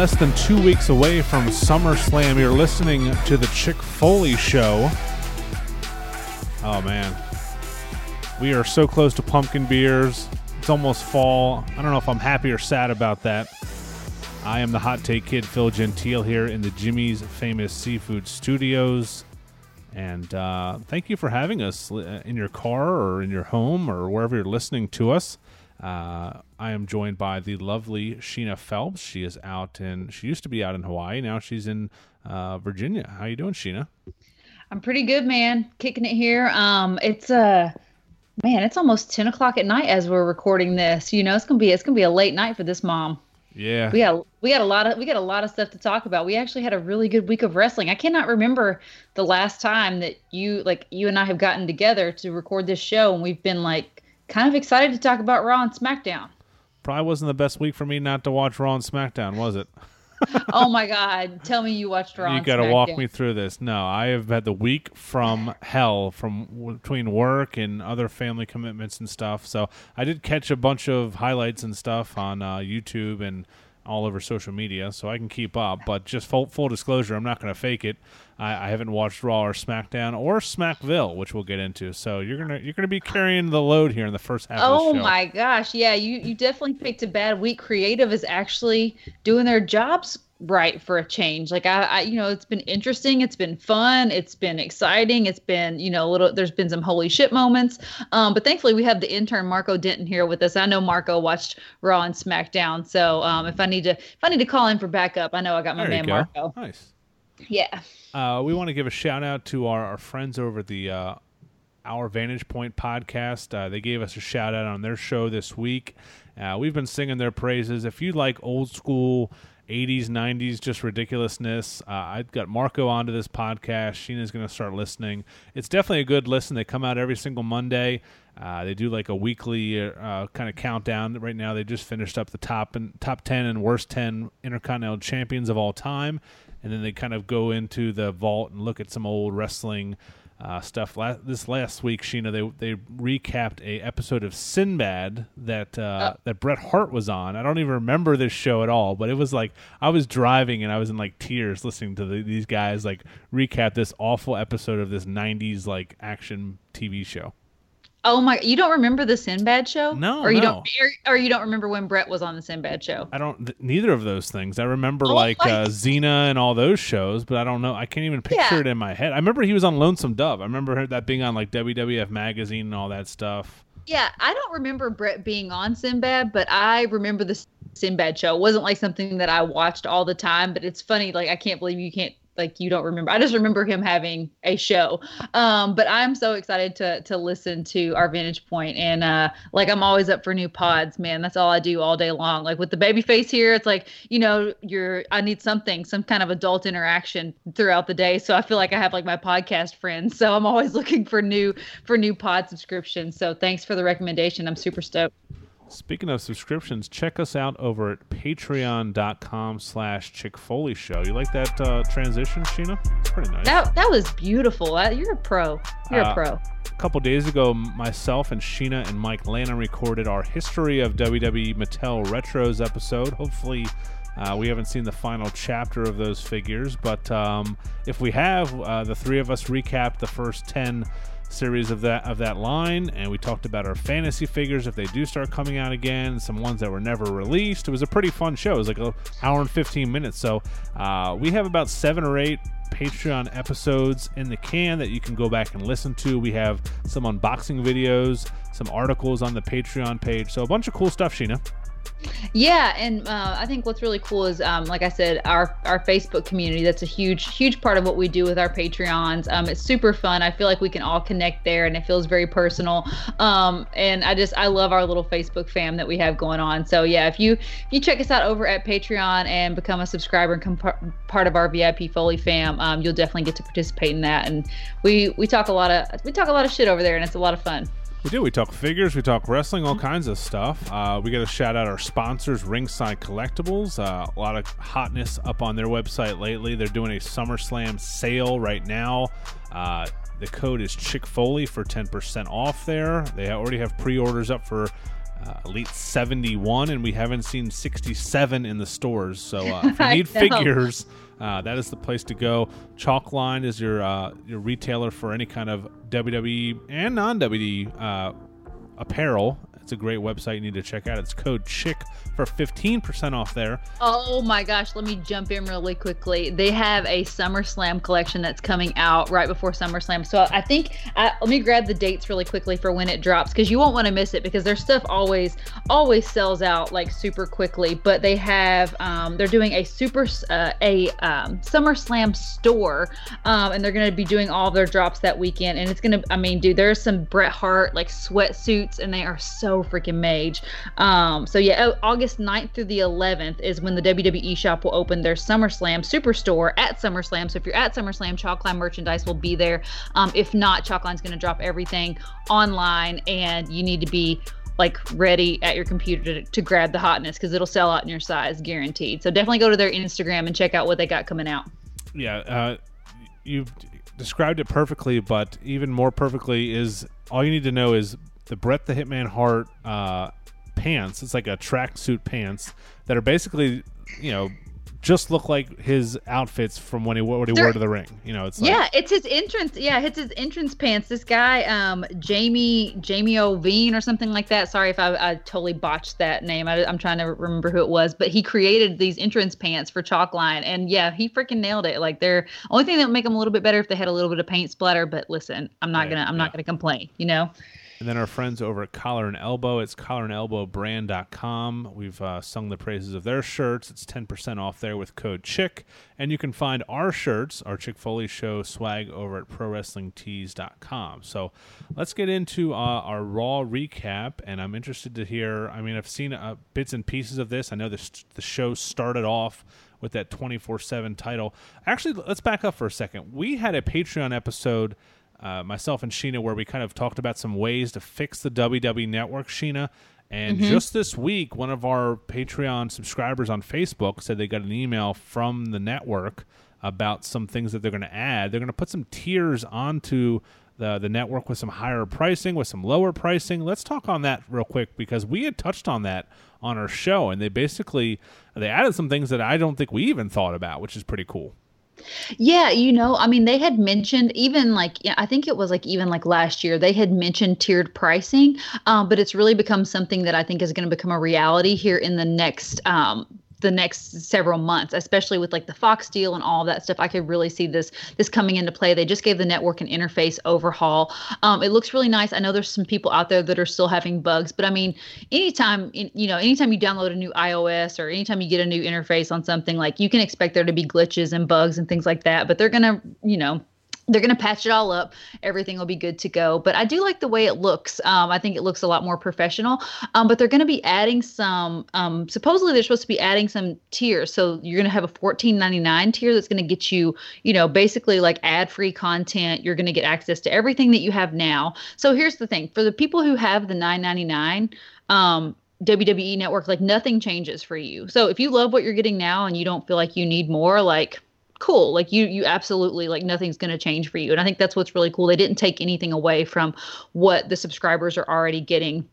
less than two weeks away from SummerSlam. You're listening to the Chick Foley Show. Oh man, we are so close to pumpkin beers. It's almost fall. I don't know if I'm happy or sad about that. I am the hot take kid Phil Gentile here in the Jimmy's Famous Seafood Studios. And uh, thank you for having us uh, in your car or in your home or wherever you're listening to us. Uh, I am joined by the lovely Sheena Phelps. She is out in. She used to be out in Hawaii. Now she's in uh, Virginia. How you doing, Sheena? I'm pretty good, man. Kicking it here. Um, it's uh man, it's almost ten o'clock at night as we're recording this. You know, it's gonna be it's gonna be a late night for this mom. Yeah. We got we got a lot of we got a lot of stuff to talk about. We actually had a really good week of wrestling. I cannot remember the last time that you like you and I have gotten together to record this show and we've been like kind of excited to talk about Raw and SmackDown. Probably wasn't the best week for me not to watch Raw and SmackDown, was it? oh my God! Tell me you watched Raw. You got to walk me through this. No, I have had the week from hell, from between work and other family commitments and stuff. So I did catch a bunch of highlights and stuff on uh, YouTube and all over social media, so I can keep up. But just full, full disclosure, I'm not going to fake it. I, I, haven't watched Raw or SmackDown or Smackville, which we'll get into. So you're gonna you're gonna be carrying the load here in the first half. Oh my gosh, yeah, you you definitely picked a bad week. Creative is actually doing their jobs right for a change. Like I, I, you know, it's been interesting. It's been fun. It's been exciting. It's been, you know, a little. There's been some holy shit moments. Um, but thankfully we have the intern Marco Denton here with us. I know Marco watched Raw and SmackDown, so um, if I need to, if I need to call in for backup, I know I got my there man Marco. Nice. Yeah. Uh, we want to give a shout out to our, our friends over the uh, Our Vantage Point podcast. Uh, they gave us a shout out on their show this week. Uh, we've been singing their praises. If you like old school 80s, 90s, just ridiculousness. Uh, I got Marco onto this podcast. Sheena's going to start listening. It's definitely a good listen. They come out every single Monday. Uh, they do like a weekly uh, kind of countdown. Right now, they just finished up the top and top ten and worst ten Intercontinental champions of all time, and then they kind of go into the vault and look at some old wrestling uh, stuff. this last week, Sheena, they they recapped a episode of Sinbad that uh, oh. that Bret Hart was on. I don't even remember this show at all, but it was like I was driving and I was in like tears listening to the, these guys like recap this awful episode of this '90s like action TV show. Oh my! You don't remember the Sinbad show? No, or you no. don't, or, or, you don't remember when Bret was on the Sinbad show? I don't. Th- neither of those things. I remember oh like uh, Xena and all those shows, but I don't know. I can't even picture yeah. it in my head. I remember he was on Lonesome Dove. I remember that being on like WWF magazine and all that stuff. Yeah, I don't remember Bret being on Sinbad, but I remember the Sinbad show. It wasn't like something that I watched all the time, but it's funny. Like I can't believe you can't like you don't remember. I just remember him having a show. Um, but I'm so excited to to listen to our Vantage Point, and uh, like I'm always up for new pods, man. That's all I do all day long. Like with the baby face here, it's like you know, you're I need something, some kind of adult interaction throughout the day. So I feel like I have like my podcast friends. So I'm always looking for new for new pod subscriptions. So thanks for the recommendation. I'm super stoked. Speaking of subscriptions, check us out over at patreon.com slash Chick Foley Show. You like that uh, transition, Sheena? It's pretty nice. That, that was beautiful. Uh, you're a pro. You're uh, a pro. A couple days ago, myself and Sheena and Mike Lannon recorded our History of WWE Mattel Retros episode. Hopefully, uh, we haven't seen the final chapter of those figures, but um, if we have, uh, the three of us recapped the first 10 series of that of that line, and we talked about our fantasy figures if they do start coming out again, some ones that were never released. It was a pretty fun show. It was like an hour and 15 minutes. So uh, we have about seven or eight Patreon episodes in the can that you can go back and listen to. We have some unboxing videos, some articles on the Patreon page. So a bunch of cool stuff, Sheena. Yeah, and uh, I think what's really cool is, um, like I said, our our Facebook community. That's a huge huge part of what we do with our Patreons. Um, it's super fun. I feel like we can all connect there, and it feels very personal. Um, and I just I love our little Facebook fam that we have going on. So yeah, if you if you check us out over at Patreon and become a subscriber and become part of our VIP Foley fam, um, you'll definitely get to participate in that. And we we talk a lot of we talk a lot of shit over there, and it's a lot of fun. We do. We talk figures, we talk wrestling, all kinds of stuff. Uh, we got to shout out our sponsors, Ringside Collectibles. Uh, a lot of hotness up on their website lately. They're doing a SummerSlam sale right now. Uh, the code is Chick Foley for 10% off there. They already have pre orders up for uh, Elite 71, and we haven't seen 67 in the stores. So uh, if you need figures, uh, that is the place to go. Chalkline is your uh, your retailer for any kind of WWE and non WWE uh, apparel it's a great website you need to check out. It's code CHICK for 15% off there. Oh my gosh, let me jump in really quickly. They have a SummerSlam collection that's coming out right before SummerSlam. So I think, uh, let me grab the dates really quickly for when it drops because you won't want to miss it because their stuff always, always sells out like super quickly. But they have, um, they're doing a super, uh, a um, SummerSlam store um, and they're going to be doing all their drops that weekend. And it's going to, I mean, dude, there's some Bret Hart like sweatsuits and they are so freaking mage. Um, so yeah, oh, August 9th through the 11th is when the WWE shop will open their SummerSlam Superstore at SummerSlam. So if you're at SummerSlam, Chalkline merchandise will be there. Um, if not, Chalkline's going to drop everything online, and you need to be like ready at your computer to, to grab the hotness because it'll sell out in your size, guaranteed. So definitely go to their Instagram and check out what they got coming out. Yeah, uh, you've described it perfectly, but even more perfectly is all you need to know is the Bret the Hitman Hart uh, pants. It's like a tracksuit pants that are basically, you know, just look like his outfits from when he what he They're, wore to the ring. You know, it's like, yeah, it's his entrance. Yeah, it's his entrance pants. This guy, um, Jamie Jamie Oveen or something like that. Sorry if I, I totally botched that name. I, am trying to remember who it was, but he created these entrance pants for Chalkline, and yeah, he freaking nailed it. Like they're only thing that would make them a little bit better if they had a little bit of paint splatter. But listen, I'm not gonna I'm yeah. not gonna complain. You know. And then our friends over at Collar and Elbow, it's collarandelbowbrand.com. We've uh, sung the praises of their shirts. It's 10% off there with code CHICK. And you can find our shirts, our Chick Foley Show swag over at prowrestlingtees.com. So let's get into uh, our Raw recap. And I'm interested to hear, I mean, I've seen uh, bits and pieces of this. I know this, the show started off with that 24 7 title. Actually, let's back up for a second. We had a Patreon episode – uh, myself and Sheena, where we kind of talked about some ways to fix the WWE network, Sheena. And mm-hmm. just this week, one of our Patreon subscribers on Facebook said they got an email from the network about some things that they're going to add. They're going to put some tiers onto the the network with some higher pricing, with some lower pricing. Let's talk on that real quick because we had touched on that on our show, and they basically they added some things that I don't think we even thought about, which is pretty cool. Yeah, you know, I mean, they had mentioned even like I think it was like even like last year they had mentioned tiered pricing, um, but it's really become something that I think is going to become a reality here in the next um, the next several months, especially with like the Fox deal and all that stuff. I could really see this this coming into play. They just gave the network an interface overhaul. Um, it looks really nice. I know there's some people out there that are still having bugs, but I mean, anytime you know, anytime you download a new iOS or anytime you get a new interface on something, like you can expect there to be glitches and bugs and things like that. But they're gonna, you know, they're going to patch it all up. Everything will be good to go. But I do like the way it looks. Um, I think it looks a lot more professional. Um, but they're going to be adding some. Um, supposedly, they're supposed to be adding some tiers. So you're going to have a $14.99 tier that's going to get you, you know, basically like ad-free content. You're going to get access to everything that you have now. So here's the thing: for the people who have the $9.99. Um, WWE network, like nothing changes for you. So if you love what you're getting now and you don't feel like you need more, like cool. Like you you absolutely like nothing's going to change for you. And i think that's what's really cool. They didn't take anything away from what the subscribers are already getting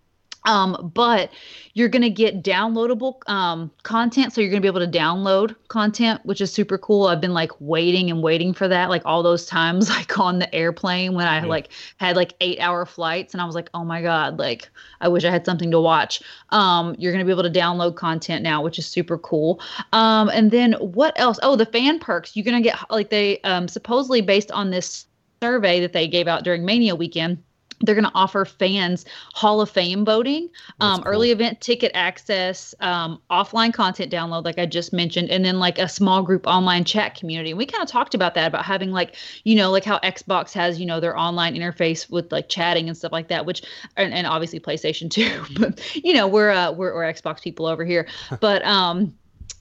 um, but you're going to get downloadable um, content. So you're going to be able to download content, which is super cool. I've been like waiting and waiting for that, like all those times, like on the airplane when I yeah. like had like eight hour flights and I was like, oh my God, like I wish I had something to watch. Um, you're going to be able to download content now, which is super cool. Um, and then what else? Oh, the fan perks. You're going to get like they um, supposedly based on this survey that they gave out during Mania weekend they're going to offer fans Hall of Fame voting, um, cool. early event ticket access, um, offline content download, like I just mentioned, and then like a small group online chat community. And we kind of talked about that, about having like, you know, like how Xbox has, you know, their online interface with like chatting and stuff like that, which, and, and obviously PlayStation too, but you know, we're, uh, we're, we're Xbox people over here, but, um,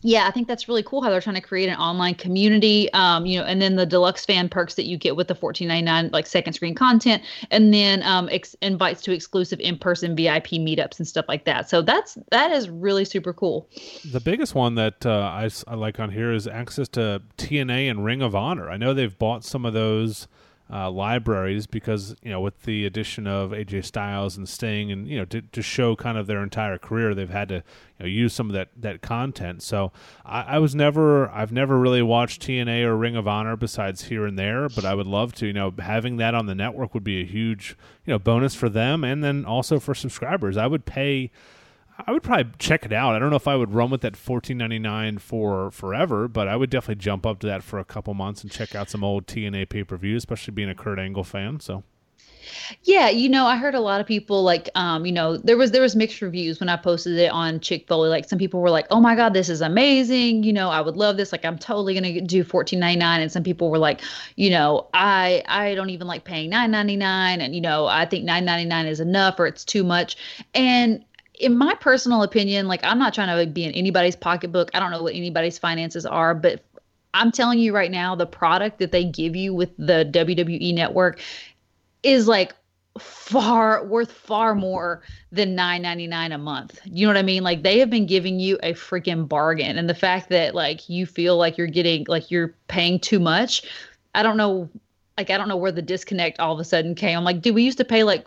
yeah, I think that's really cool how they're trying to create an online community. Um, you know, and then the deluxe fan perks that you get with the fourteen ninety nine like second screen content, and then um, ex- invites to exclusive in person VIP meetups and stuff like that. So that's that is really super cool. The biggest one that uh, I, I like on here is access to TNA and Ring of Honor. I know they've bought some of those uh, libraries because you know with the addition of AJ Styles and Sting and you know to, to show kind of their entire career they've had to you know, use some of that that content. So I, I, was never I've never really watched TNA or Ring of Honor besides here and there, but I would love to. You know, having that on the network would be a huge you know bonus for them and then also for subscribers. I would pay I would probably check it out. I don't know if I would run with that fourteen ninety nine for forever, but I would definitely jump up to that for a couple months and check out some old TNA pay per view, especially being a Kurt Angle fan. So. Yeah, you know, I heard a lot of people like, um, you know, there was there was mixed reviews when I posted it on Chick Foley. Like some people were like, "Oh my god, this is amazing!" You know, I would love this. Like, I'm totally gonna do 14.99. And some people were like, you know, I I don't even like paying 9.99, and you know, I think 9.99 is enough or it's too much. And in my personal opinion, like I'm not trying to be in anybody's pocketbook. I don't know what anybody's finances are, but I'm telling you right now, the product that they give you with the WWE network is like far worth far more than 9.99 a month. You know what I mean? Like they have been giving you a freaking bargain and the fact that like you feel like you're getting like you're paying too much, I don't know like I don't know where the disconnect all of a sudden came. I'm like, dude, we used to pay like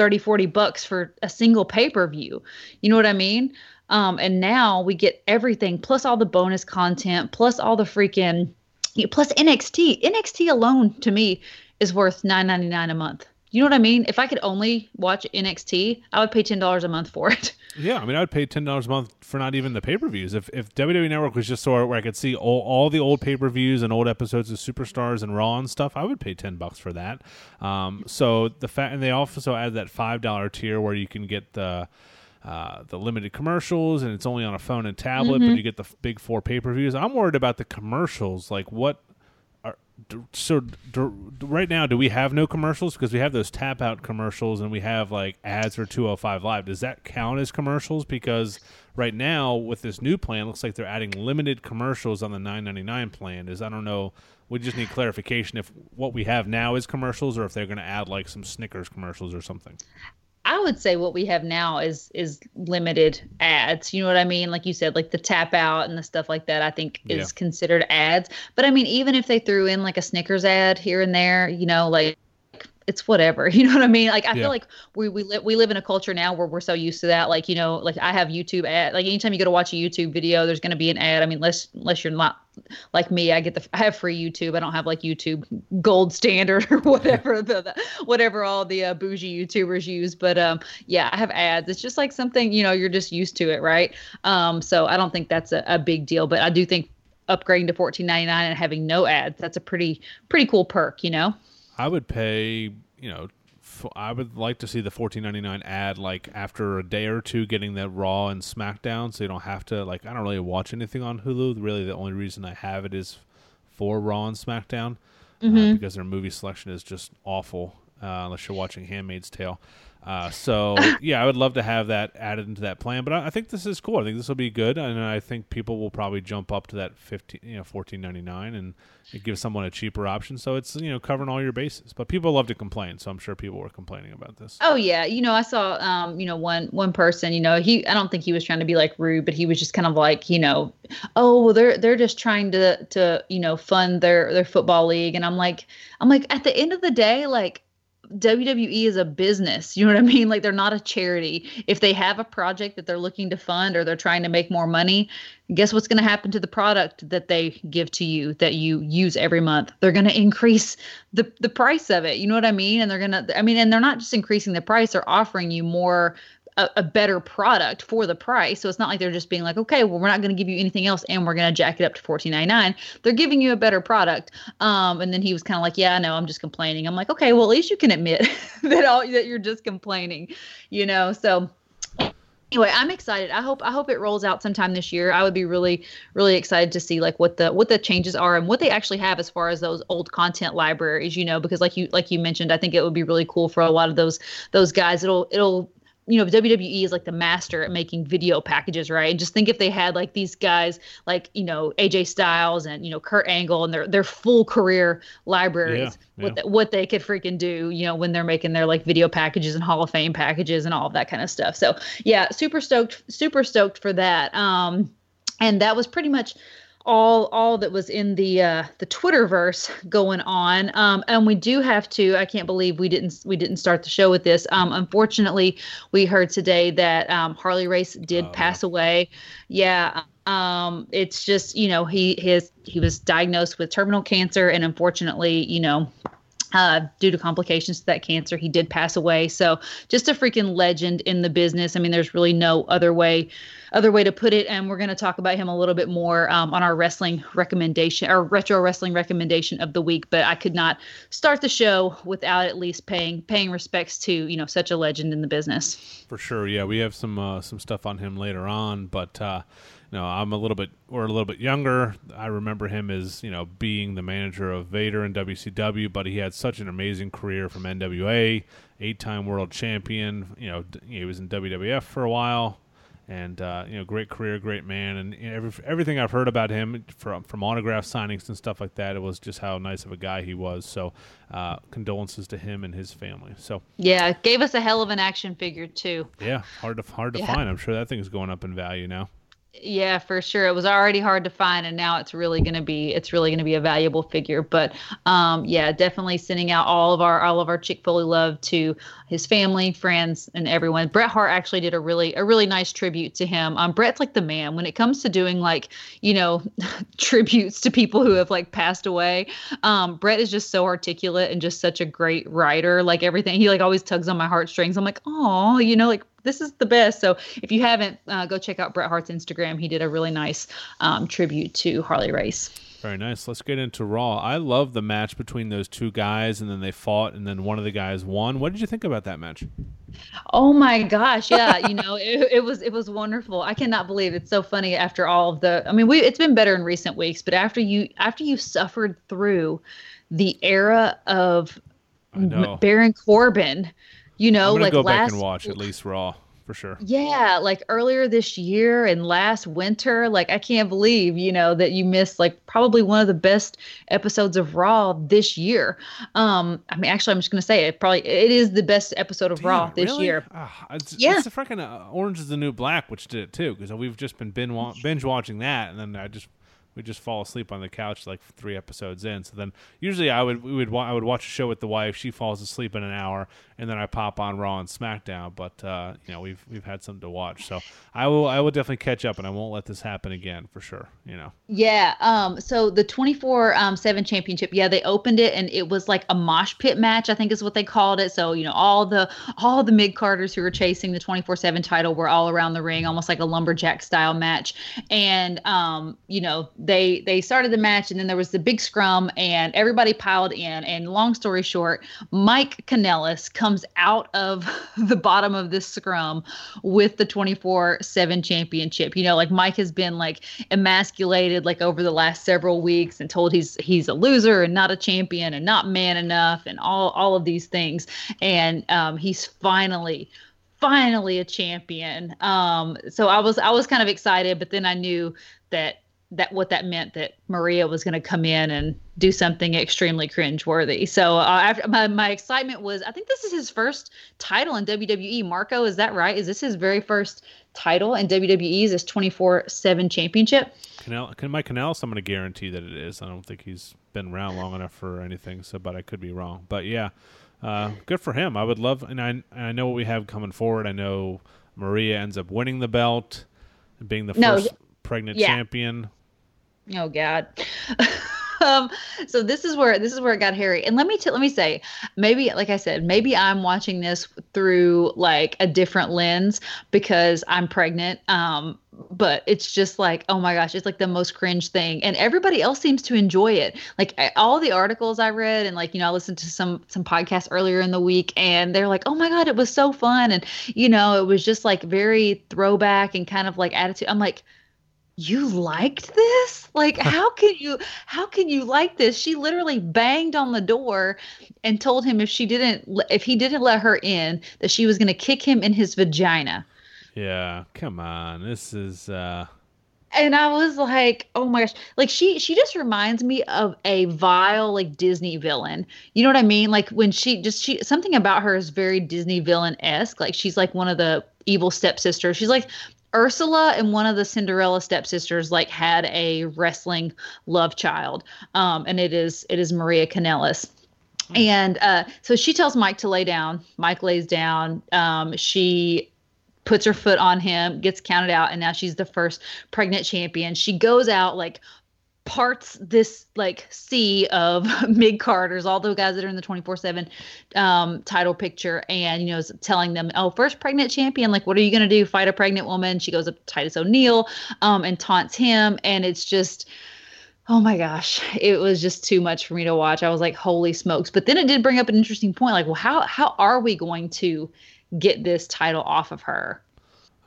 30 40 bucks for a single pay-per-view. You know what i mean? Um, and now we get everything plus all the bonus content plus all the freaking plus nxt nxt alone to me is worth 9.99 a month you know what I mean? If I could only watch NXT, I would pay ten dollars a month for it. Yeah, I mean, I would pay ten dollars a month for not even the pay per views. If if WWE Network was just sort of where I could see all, all the old pay per views and old episodes of Superstars and Raw and stuff, I would pay ten bucks for that. Um, so the fact, and they also add that five dollar tier where you can get the. Uh, the limited commercials and it's only on a phone and tablet, mm-hmm. but you get the big four pay per views. I'm worried about the commercials. Like, what so right now do we have no commercials? Because we have those tap out commercials and we have like ads for 205 live. Does that count as commercials? Because right now with this new plan looks like they're adding limited commercials on the 999 plan. Is i don't know we just need clarification if what we have now is commercials or if they're going to add like some snickers commercials or something I would say what we have now is is limited ads. You know what I mean? Like you said, like the tap out and the stuff like that. I think is yeah. considered ads. But I mean, even if they threw in like a Snickers ad here and there, you know, like it's whatever. You know what I mean? Like I yeah. feel like we we live we live in a culture now where we're so used to that. Like you know, like I have YouTube ad. Like anytime you go to watch a YouTube video, there's going to be an ad. I mean, unless unless you're not like me, I get the I have free YouTube. I don't have like YouTube Gold Standard or whatever the, the whatever all the uh, bougie YouTubers use. But um, yeah, I have ads. It's just like something you know you're just used to it, right? Um, so I don't think that's a, a big deal. But I do think upgrading to 14.99 and having no ads that's a pretty pretty cool perk, you know. I would pay, you know, I would like to see the fourteen ninety nine ad like after a day or two getting that Raw and SmackDown, so you don't have to like. I don't really watch anything on Hulu. Really, the only reason I have it is for Raw and SmackDown uh, mm-hmm. uh, because their movie selection is just awful. Uh, unless you're watching Handmaid's Tale. Uh, so yeah, I would love to have that added into that plan. But I, I, think this is cool. I think this will be good, and I think people will probably jump up to that fifteen, you know, fourteen ninety nine, and it gives someone a cheaper option. So it's you know covering all your bases. But people love to complain, so I'm sure people were complaining about this. Oh yeah, you know I saw um you know one one person you know he I don't think he was trying to be like rude, but he was just kind of like you know oh well they're they're just trying to to you know fund their their football league, and I'm like I'm like at the end of the day like WWE is a business. You know what I mean? Like they're not a charity. If they have a project that they're looking to fund or they're trying to make more money, guess what's going to happen to the product that they give to you that you use every month? They're going to increase the the price of it. You know what I mean? And they're going to I mean and they're not just increasing the price, they're offering you more a, a, better product for the price. So it's not like they're just being like, okay, well, we're not going to give you anything else, and we're going to jack it up to fourteen ninety nine. They're giving you a better product. Um, and then he was kind of like, yeah, no, I'm just complaining. I'm like, okay, well, at least you can admit that all that you're just complaining, you know. So anyway i'm excited i hope i hope it rolls out sometime this year i would be really really excited to see like what the what the changes are and what they actually have as far as those old content libraries you know because like you like you mentioned i think it would be really cool for a lot of those those guys it'll it'll you know WWE is like the master at making video packages, right? And just think if they had like these guys like you know AJ Styles and you know Kurt Angle and their their full career libraries, yeah, what the, what they could freaking do, you know, when they're making their like video packages and Hall of Fame packages and all of that kind of stuff. So yeah, super stoked, super stoked for that. Um, and that was pretty much all all that was in the uh the twitterverse going on. Um and we do have to i can't believe we didn't we didn't start the show with this. Um unfortunately we heard today that um harley race did oh, pass away. Yeah um it's just you know he his he was diagnosed with terminal cancer and unfortunately you know uh, due to complications to that cancer, he did pass away. So just a freaking legend in the business. I mean, there's really no other way other way to put it. And we're going to talk about him a little bit more um, on our wrestling recommendation, our retro wrestling recommendation of the week. But I could not start the show without at least paying paying respects to you know such a legend in the business. For sure, yeah, we have some uh, some stuff on him later on, but. Uh, know, I'm a little bit or a little bit younger. I remember him as you know being the manager of Vader in WCW, but he had such an amazing career from NWA, eight-time world champion. You know, he was in WWF for a while, and uh, you know, great career, great man, and you know, every, everything I've heard about him from from autograph signings and stuff like that, it was just how nice of a guy he was. So, uh, condolences to him and his family. So, yeah, gave us a hell of an action figure too. Yeah, hard to hard to yeah. find. I'm sure that thing's going up in value now. Yeah, for sure. It was already hard to find, and now it's really going to be it's really going to be a valuable figure. But um, yeah, definitely sending out all of our all of our Chick Foley love to his family, friends, and everyone. Bret Hart actually did a really a really nice tribute to him. Um, Bret's like the man when it comes to doing like you know tributes to people who have like passed away. Um, Bret is just so articulate and just such a great writer. Like everything, he like always tugs on my heartstrings. I'm like, oh, you know, like this is the best. So if you haven't, uh, go check out Bret Hart's Instagram. He did a really nice um, tribute to Harley Race. Very nice. Let's get into Raw. I love the match between those two guys, and then they fought, and then one of the guys won. What did you think about that match? Oh my gosh, yeah, you know, it, it was it was wonderful. I cannot believe it's so funny after all of the. I mean, we it's been better in recent weeks, but after you after you suffered through the era of Baron Corbin you know, like go last, back and watch at least Raw for sure. Yeah, like earlier this year and last winter, like I can't believe, you know, that you missed like probably one of the best episodes of Raw this year. Um, I mean, actually, I'm just gonna say it. Probably it is the best episode of Damn, Raw this really? year. Uh, it's, yeah, it's the freaking uh, Orange is the New Black, which did it too, because we've just been binge watching that, and then I just we just fall asleep on the couch like three episodes in. So then usually I would we would I would watch a show with the wife. She falls asleep in an hour, and then I pop on Raw and SmackDown. But uh, you know we've we've had something to watch, so I will I will definitely catch up, and I won't let this happen again for sure. You know. Yeah. Um. So the twenty four um seven championship. Yeah, they opened it, and it was like a mosh pit match. I think is what they called it. So you know all the all the mid carders who were chasing the twenty four seven title were all around the ring, almost like a lumberjack style match, and um you know they they started the match and then there was the big scrum and everybody piled in. And long story short mike kanellis comes out of the bottom of this scrum with the 24-7 championship. You know like mike has been like emasculated like over the last several weeks and told he's he's a loser and not a champion and not man enough and all all of these things. And um, he's finally finally a champion. Um, so I was I was kind of excited, but then I knew that that what that meant that Maria was going to come in and do something extremely cringeworthy. So uh, after, my my excitement was, I think this is his first title in WWE. Marco, is that right? Is this his very first title in WWE's this twenty four seven championship? Canal, Mike Kanellis, I'm going to guarantee that it is. I don't think he's been around long enough for anything. So, but I could be wrong. But yeah, uh, good for him. I would love, and I I know what we have coming forward. I know Maria ends up winning the belt, being the no, first pregnant yeah. champion Oh God. um, so this is where this is where it got hairy. And let me t- let me say, maybe like I said, maybe I'm watching this through like a different lens because I'm pregnant. Um, but it's just like, oh my gosh, it's like the most cringe thing, and everybody else seems to enjoy it. Like all the articles I read, and like you know, I listened to some some podcasts earlier in the week, and they're like, oh my god, it was so fun, and you know, it was just like very throwback and kind of like attitude. I'm like you liked this like how can you how can you like this she literally banged on the door and told him if she didn't if he didn't let her in that she was going to kick him in his vagina yeah come on this is uh and I was like, oh my gosh, like she she just reminds me of a vile like Disney villain. You know what I mean? Like when she just she something about her is very Disney villain esque. Like she's like one of the evil stepsisters. She's like Ursula and one of the Cinderella stepsisters like had a wrestling love child, um, and it is it is Maria Kanellis. And uh, so she tells Mike to lay down. Mike lays down. Um, she puts her foot on him, gets counted out, and now she's the first pregnant champion. She goes out like parts this like sea of mid carders, all the guys that are in the 24 7 um, title picture, and you know, is telling them, Oh, first pregnant champion, like, what are you going to do? Fight a pregnant woman? She goes up to Titus O'Neil um, and taunts him. And it's just, oh my gosh, it was just too much for me to watch. I was like, holy smokes. But then it did bring up an interesting point like, well, how, how are we going to get this title off of her?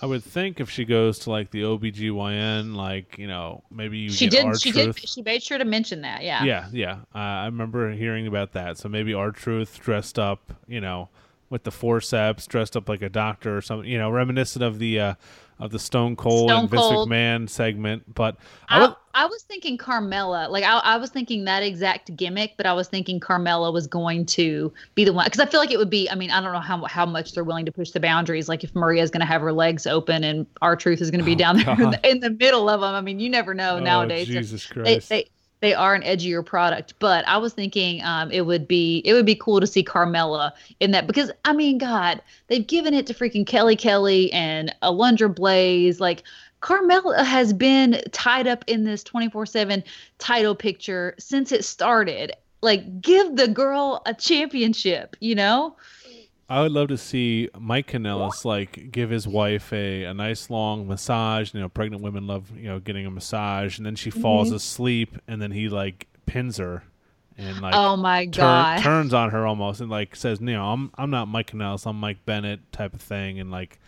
I would think if she goes to like the OBGYN, like, you know, maybe you she did she did she made sure to mention that, yeah. Yeah, yeah. Uh, I remember hearing about that. So maybe R-Truth dressed up, you know, with the forceps, dressed up like a doctor or something, you know, reminiscent of the uh of the Stone Cold Stone and Vince Cold. McMahon segment. But I, I, I, was thinking Carmella. Like I, I was thinking that exact gimmick, but I was thinking Carmella was going to be the one because I feel like it would be. I mean, I don't know how how much they're willing to push the boundaries. Like if Maria is going to have her legs open and R-Truth is going to be oh, down there in the, in the, middle of them. I mean, you never know oh, nowadays. Jesus Christ. They, they, they are an edgier product. But I was thinking um, it would be it would be cool to see Carmella in that because I mean, God, they've given it to freaking Kelly Kelly and Alundra Blaze. Like Carmella has been tied up in this 24 7 title picture since it started. Like, give the girl a championship, you know? I would love to see Mike Kanellis like give his wife a, a nice long massage. You know, pregnant women love you know getting a massage, and then she falls mm-hmm. asleep, and then he like pins her and like oh my god turns on her almost and like says you know I'm I'm not Mike Kanellis I'm Mike Bennett type of thing and like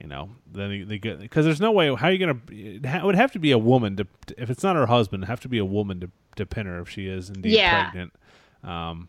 you know then they, they get because there's no way how are you gonna it would have to be a woman to if it's not her husband it'd have to be a woman to to pin her if she is indeed yeah. pregnant um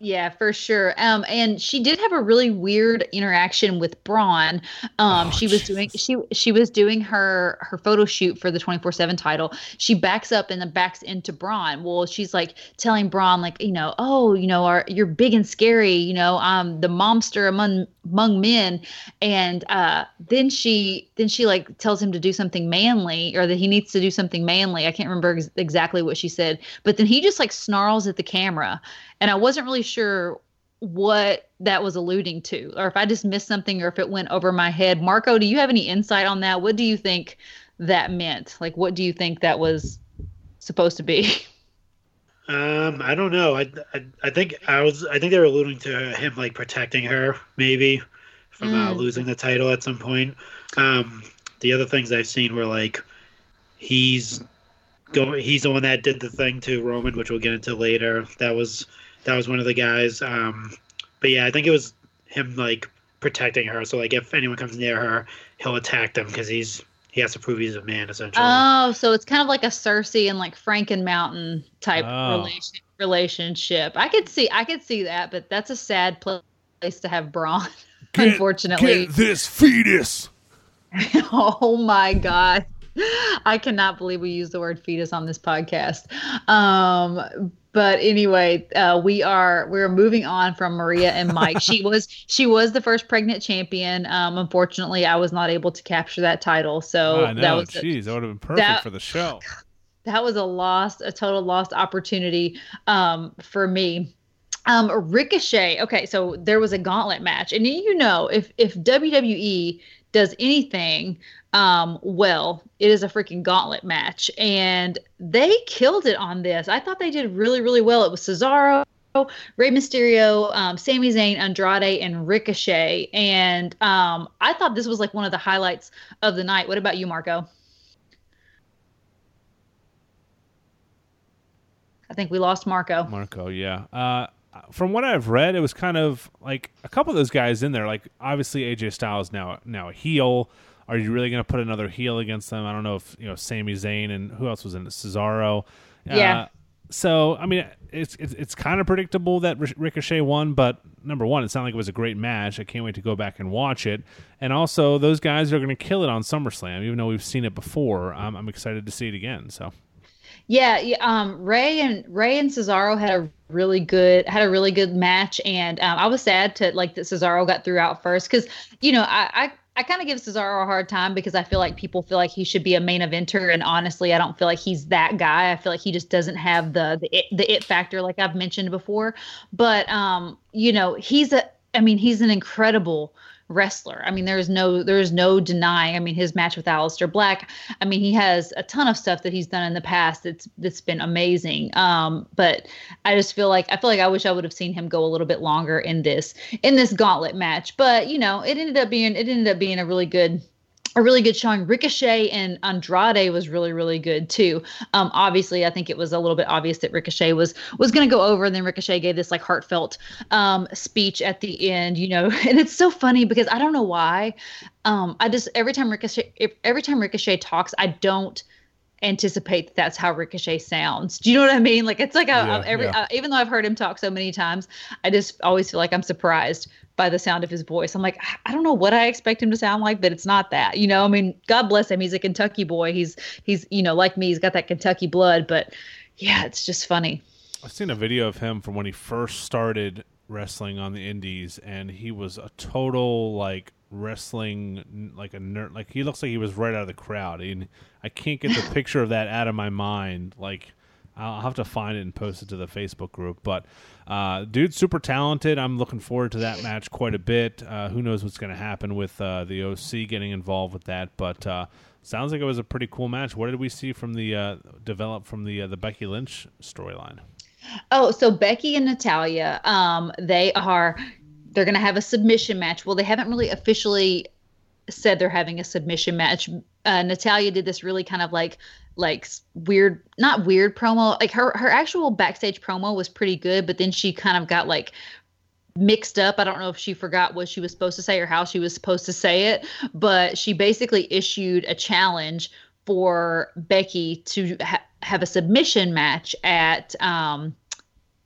yeah, for sure. Um, and she did have a really weird interaction with Braun. Um, oh, she was doing she she was doing her her photo shoot for the twenty four seven title. She backs up and then backs into Braun. Well, she's like telling Braun like you know, oh, you know, are you're big and scary. You know, um, the momster among among men. And uh, then she then she like tells him to do something manly or that he needs to do something manly. I can't remember ex- exactly what she said, but then he just like snarls at the camera and I wasn't really sure what that was alluding to, or if I just missed something, or if it went over my head. Marco, do you have any insight on that? What do you think that meant? Like, what do you think that was supposed to be? Um, I don't know. I, I, I think I was. I think they were alluding to him like protecting her, maybe from mm. uh, losing the title at some point. Um, the other things I've seen were like he's going. He's the one that did the thing to Roman, which we'll get into later. That was that was one of the guys. Um, but yeah, I think it was him like protecting her. So like if anyone comes near her, he'll attack them because he's he has to prove he's a man essentially. Oh, so it's kind of like a Cersei and like Franken Mountain type oh. relation, relationship. I could see I could see that, but that's a sad place to have Braun. Get, unfortunately, get this fetus. oh my god. I cannot believe we use the word fetus on this podcast. Um, but anyway, uh, we are we're moving on from Maria and Mike. she was she was the first pregnant champion. Um, unfortunately, I was not able to capture that title. So I know, that was jeez, that would have been perfect that, for the show. That was a lost, a total lost opportunity um, for me. Um, Ricochet. Okay, so there was a gauntlet match, and you know, if if WWE does anything um, well, it is a freaking gauntlet match, and they killed it on this. I thought they did really, really well. It was Cesaro, Rey Mysterio, um, Sami Zayn, Andrade, and Ricochet, and um, I thought this was like one of the highlights of the night. What about you, Marco? I think we lost Marco. Marco, yeah. Uh, from what I've read, it was kind of like a couple of those guys in there. Like obviously AJ Styles now now a heel. Are you really going to put another heel against them? I don't know if you know Sami Zayn and who else was in it? Cesaro. Yeah. Uh, so I mean, it's it's, it's kind of predictable that Ricochet won, but number one, it sounded like it was a great match. I can't wait to go back and watch it. And also, those guys are going to kill it on SummerSlam, even though we've seen it before. I'm, I'm excited to see it again. So. Yeah, um, Rey and Rey and Cesaro had a really good had a really good match, and um, I was sad to like that Cesaro got through out first because you know I, I I kind of give Cesaro a hard time because I feel like people feel like he should be a main eventer, and honestly, I don't feel like he's that guy. I feel like he just doesn't have the the it, the it factor, like I've mentioned before. But um, you know, he's a. I mean, he's an incredible wrestler. I mean, there is no there is no denying. I mean, his match with Aleister Black. I mean, he has a ton of stuff that he's done in the past that's that's been amazing. Um, but I just feel like I feel like I wish I would have seen him go a little bit longer in this in this gauntlet match. But you know, it ended up being it ended up being a really good a really good showing. Ricochet and Andrade was really really good too. Um, obviously, I think it was a little bit obvious that Ricochet was was going to go over, and then Ricochet gave this like heartfelt um, speech at the end. You know, and it's so funny because I don't know why. Um, I just every time Ricochet every time Ricochet talks, I don't anticipate that that's how Ricochet sounds. Do you know what I mean? Like it's like a, yeah, every yeah. uh, even though I've heard him talk so many times, I just always feel like I'm surprised by the sound of his voice. I'm like, I don't know what I expect him to sound like, but it's not that. You know, I mean, God bless him. He's a Kentucky boy. He's he's you know like me. He's got that Kentucky blood. But yeah, it's just funny. I've seen a video of him from when he first started wrestling on the Indies, and he was a total like wrestling like a nerd. Like he looks like he was right out of the crowd. And I can't get the picture of that out of my mind. Like I'll have to find it and post it to the Facebook group. But uh, dude's super talented. I'm looking forward to that match quite a bit. Uh, who knows what's going to happen with uh, the OC getting involved with that? But uh, sounds like it was a pretty cool match. What did we see from the uh, develop from the uh, the Becky Lynch storyline? Oh, so Becky and Natalya, um, they are they're going to have a submission match. Well, they haven't really officially said they're having a submission match. Natalya did this really kind of like like weird not weird promo like her her actual backstage promo was pretty good but then she kind of got like mixed up i don't know if she forgot what she was supposed to say or how she was supposed to say it but she basically issued a challenge for becky to ha- have a submission match at um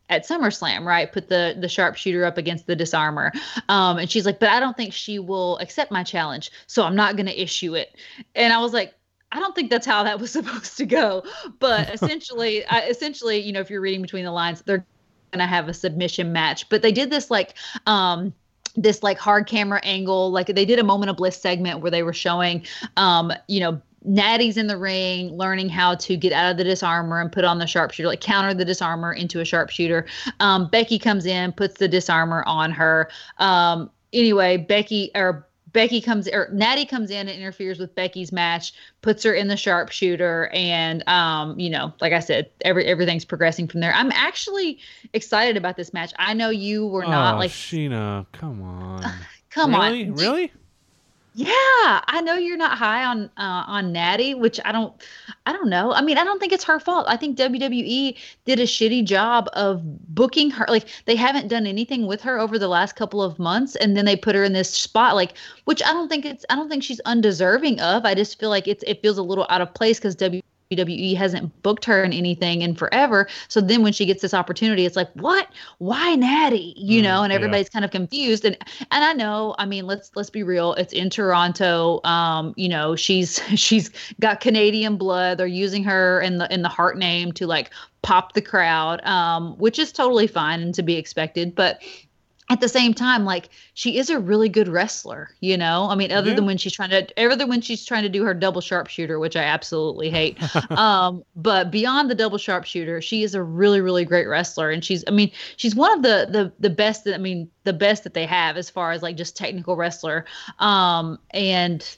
at SummerSlam, right? Put the the sharpshooter up against the disarmer. Um, and she's like, but I don't think she will accept my challenge, so I'm not going to issue it. And I was like, I don't think that's how that was supposed to go. But essentially, I, essentially, you know, if you're reading between the lines, they're gonna have a submission match. But they did this like um this like hard camera angle like they did a moment of bliss segment where they were showing um you know Natty's in the ring, learning how to get out of the disarmer and put on the sharpshooter, like counter the disarmer into a sharpshooter. Um, Becky comes in, puts the disarmer on her. Um, anyway, Becky or Becky comes or Natty comes in and interferes with Becky's match, puts her in the sharpshooter, and um, you know, like I said, every everything's progressing from there. I'm actually excited about this match. I know you were not oh, like Sheena. Come on, come really? on, really. Yeah, I know you're not high on uh, on Natty, which I don't, I don't know. I mean, I don't think it's her fault. I think WWE did a shitty job of booking her. Like they haven't done anything with her over the last couple of months, and then they put her in this spot, like which I don't think it's. I don't think she's undeserving of. I just feel like it's. It feels a little out of place because WWE WWE hasn't booked her in anything in forever. So then when she gets this opportunity, it's like, what? Why Natty? You mm, know, and everybody's yeah. kind of confused. And and I know, I mean, let's let's be real. It's in Toronto. Um, you know, she's she's got Canadian blood. They're using her in the in the Hart name to like pop the crowd, um, which is totally fine and to be expected. But at the same time like she is a really good wrestler you know? I mean other yeah. than when she's trying to other than when she's trying to do her double sharpshooter which i absolutely hate um but beyond the double sharpshooter she is a really really great wrestler. And she's i mean she's one of the the the best that i mean the best that they have as far as like just technical wrestler. Um and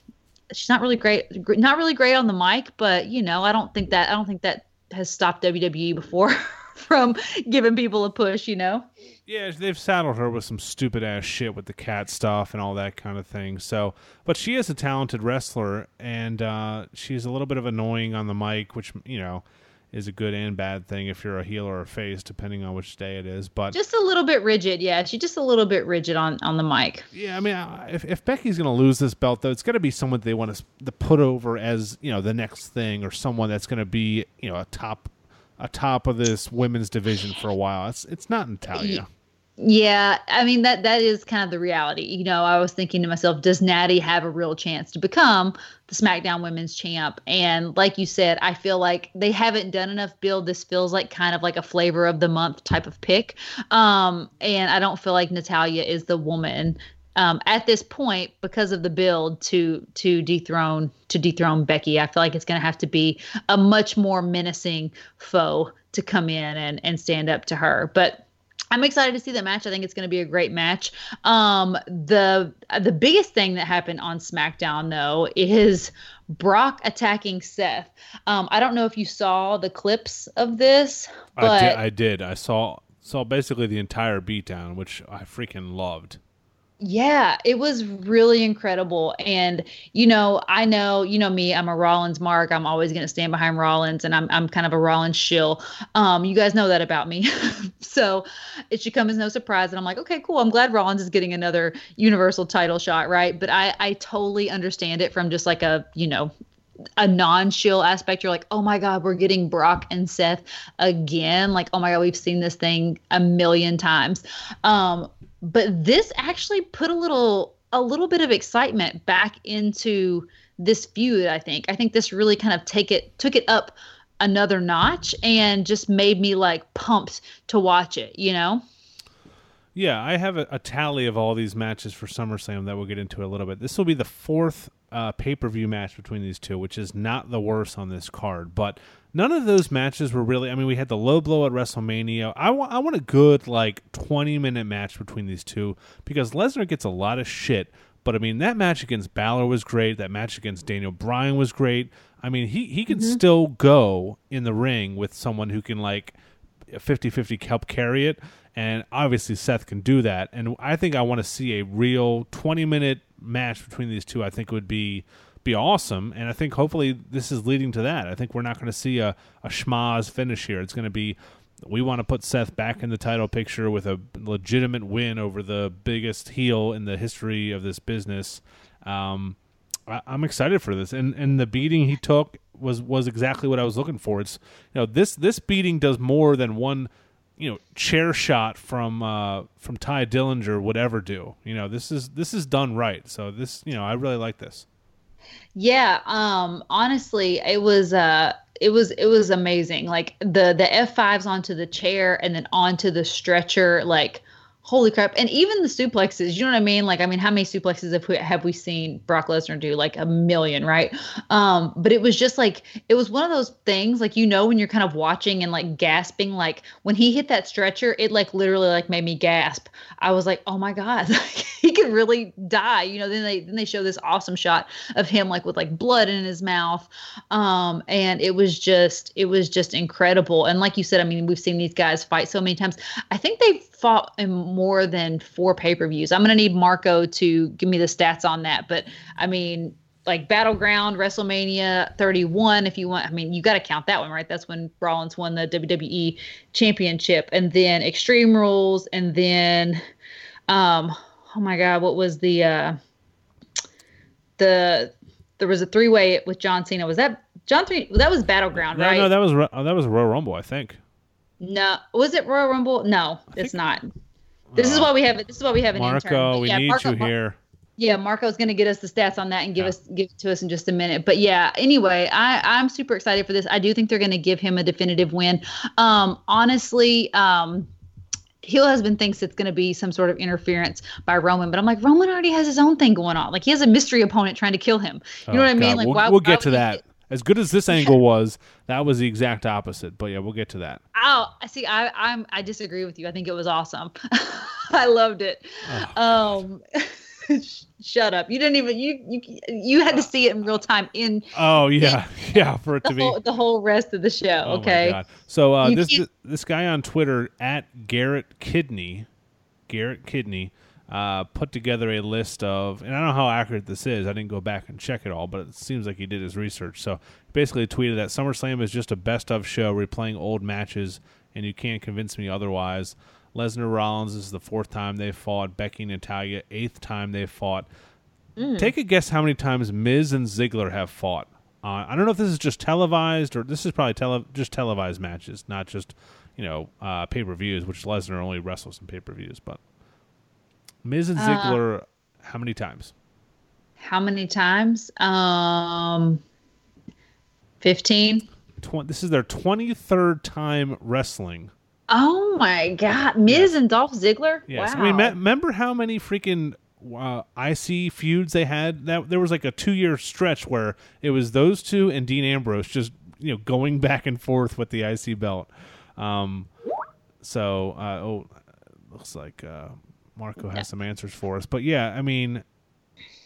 she's not really great not really great on the mic but you know i don't think that i don't think that has stopped wwe before from giving people a push you know yeah, they've saddled her with some stupid ass shit with the cat stuff and all that kind of thing. So, but she is a talented wrestler, and uh, she's a little bit of annoying on the mic, which you know is a good and bad thing if you're a heel or a face, depending on which day it is. But just a little bit rigid, yeah. She's just a little bit rigid on on the mic. Yeah, I mean, if if Becky's gonna lose this belt, though, it's gonna be someone they want to, to put over as you know the next thing, or someone that's gonna be you know a top a top of this women's division for a while. It's it's not Natalya. Yeah, I mean that that is kind of the reality. You know, I was thinking to myself, does Natty have a real chance to become the SmackDown Women's Champ? And like you said, I feel like they haven't done enough build. This feels like kind of like a flavor of the month type of pick. Um, and I don't feel like Natalya is the woman um, at this point because of the build to to dethrone to dethrone Becky. I feel like it's going to have to be a much more menacing foe to come in and and stand up to her. But I'm excited to see the match. I think it's going to be a great match. Um, the the biggest thing that happened on SmackDown though is Brock attacking Seth. Um, I don't know if you saw the clips of this, but I did. I did. I saw saw basically the entire beatdown, which I freaking loved. Yeah, it was really incredible. And, you know, I know, you know me, I'm a Rollins mark. I'm always going to stand behind Rollins and I'm, I'm kind of a Rollins shill. Um, you guys know that about me. so it should come as no surprise. And I'm like, okay, cool. I'm glad Rollins is getting another universal title shot, right? But I, I totally understand it from just like a, you know, a non-shill aspect you're like oh my god we're getting brock and seth again like oh my god we've seen this thing a million times um but this actually put a little a little bit of excitement back into this feud i think. I think this really kind of take it took it up another notch and just made me like pumped to watch it you know? Yeah i have a, a tally of all these matches for summerslam that we'll get into a little bit. This will be the fourth uh, pay-per-view match between these two which is not the worst on this card but none of those matches were really. I mean, we had the low blow at WrestleMania. I want I want a good like twenty minute match between these two because Lesnar gets a lot of shit. But I mean, that match against Balor was great. That match against Daniel Bryan was great. I mean, he he can mm-hmm. still go in the ring with someone who can like 50-50 help carry it. And obviously Seth can do that. And I think I want to see a real 20 minute match between these two. I think would be be awesome. And I think hopefully this is leading to that. I think we're not going to see a, a schmaz finish here. It's going to be we want to put Seth back in the title picture with a legitimate win over the biggest heel in the history of this business. Um, I, am excited for this, and and the beating he took was was exactly what I was looking for. It's you know this this beating does more than one you know chair shot from uh, from Tye Dillinger would ever do. You know this is this is done right. So this you know I really like this. Yeah, um honestly, it was uh it was it was amazing. Like the the F5s onto the chair and then onto the stretcher like holy crap. And even the suplexes you know what i mean? Like i mean how many suplexes have we, have we seen brock lesnar do? Like a million right? Um but it was just like it was one of those things like you know when you're kind of watching and like gasping like when he hit that stretcher it like literally like made me gasp. I was like oh my god. He could really die you know then they then they show this awesome shot of him like with like blood in his mouth. Um and it was just it was just incredible. And like you said i mean we've seen these guys fight so many times. I think they fought in more than four pay per views. I'm going to need Marco to give me the stats on that. But I mean, like Battleground, WrestleMania 31, if you want. I mean, you got to count that one, right? That's when Rollins won the WWE Championship. And then Extreme Rules. And then, um, oh my God, what was the, uh, the, there was a three way with John Cena. Was that John three? That was Battleground, no, right? No, that was that was Royal Rumble, I think. No, was it Royal Rumble? No, it's not. This uh, is why we have it. This is why we have an Marco, intern. we yeah, need Marco, you here. Yeah, Marco's going to get us the stats on that and give yeah. us give it to us in just a minute. But yeah, anyway, I I'm super excited for this. I do think they're going to give him a definitive win. Um, honestly, um, Heel husband thinks it's going to be some sort of interference by Roman, but I'm like Roman already has his own thing going on. Like he has a mystery opponent trying to kill him. You oh, know what I mean? Like we'll, why, we'll get to that. As good as this angle was, that was the exact opposite. But yeah, we'll get to that. Oh, see, I I'm I disagree with you. I think it was awesome. I loved it. Oh. Um, shut up! You didn't even you you you had to see it in real time in. Oh yeah, in, yeah, for it to whole, be the whole rest of the show. Oh, okay. So uh, this this guy on Twitter at Garrett Kidney, Garrett Kidney uh, put together a list of, and I don't know how accurate this is. I didn't go back and check it all, but it seems like he did his research. So basically, tweeted that SummerSlam is just a best of show replaying old matches, and you can't convince me otherwise. Lesnar Rollins is the fourth time they've fought. Becky and Natalya, eighth time they've fought. Mm. Take a guess how many times Miz and Ziggler have fought. Uh, I don't know if this is just televised or this is probably tele- just televised matches, not just you know uh, pay per views, which Lesnar only wrestles in pay per views, but Miz and uh, Ziggler, uh, how many times? How many times? Um, fifteen. Tw- this is their twenty third time wrestling. Oh my God, Miz and Dolph Ziggler. Yes, wow. I mean, me- remember how many freaking uh, IC feuds they had. That there was like a two year stretch where it was those two and Dean Ambrose just you know going back and forth with the IC belt. Um, so uh, oh, looks like uh, Marco has some answers for us. But yeah, I mean,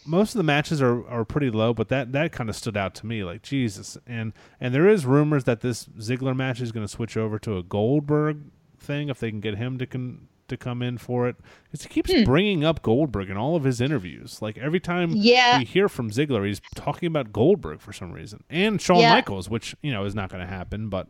most of the matches are, are pretty low, but that, that kind of stood out to me. Like Jesus, and and there is rumors that this Ziggler match is going to switch over to a Goldberg thing if they can get him to con- to come in for it. Because he keeps Hmm. bringing up Goldberg in all of his interviews. Like every time Yeah. we hear from Ziggler, he's talking about Goldberg for some reason, and Shawn Yeah. Michaels, which you know is not going to happen. But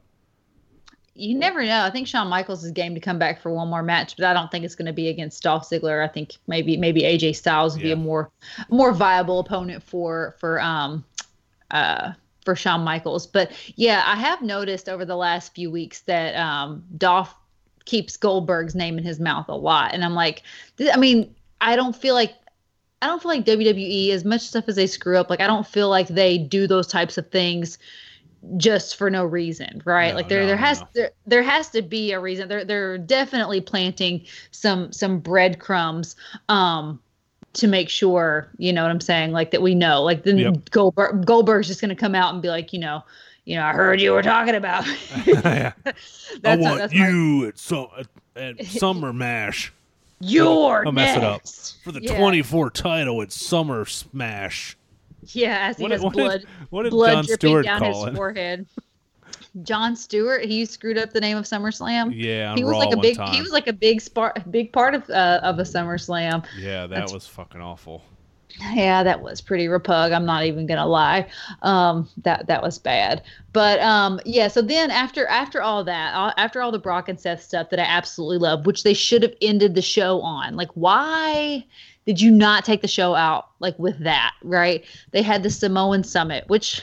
You never know. I think Shawn Michaels is game to come back for one more match, but I don't think it's going to be against Dolph Ziggler. I think maybe maybe AJ Styles would be a more more viable opponent for for um uh for Shawn Michaels. But yeah, I have noticed over the last few weeks that um Dolph keeps Goldberg's name in his mouth a lot, and I'm like, I mean, I don't feel like I don't feel like WWE as much stuff as they screw up. Like I don't feel like they do those types of things just for no reason, right? No, like there no, there has no. there there has to be a reason. They're they're definitely planting some some breadcrumbs um to make sure, you know what I'm saying, like that we know. Like then Yep. Goldberg Goldberg's just going to come out and be like, you know, you know, I heard you were talking about. yeah. That's that's my- you at, so, at, at Summer Mash You're I'll mess it up. for the Yeah. 24 title at Summer Smash. Yeah, as he What has what blood did, what did blood John dripping Stewart down his it? forehead. Jon Stewart, he screwed up the name of SummerSlam. Yeah, he was Raw like a big time. he was like a big spar- big part of uh, of a SummerSlam. yeah, that That's- was fucking awful. Yeah, that was pretty repug. I'm not even gonna lie. Um, that that was bad. But um, yeah. So then after after all that, all- after all the Brock and Seth stuff that I absolutely love, which they should have ended the show on. Like, why did you not take the show out like with that? Right? They had the Samoan Summit, which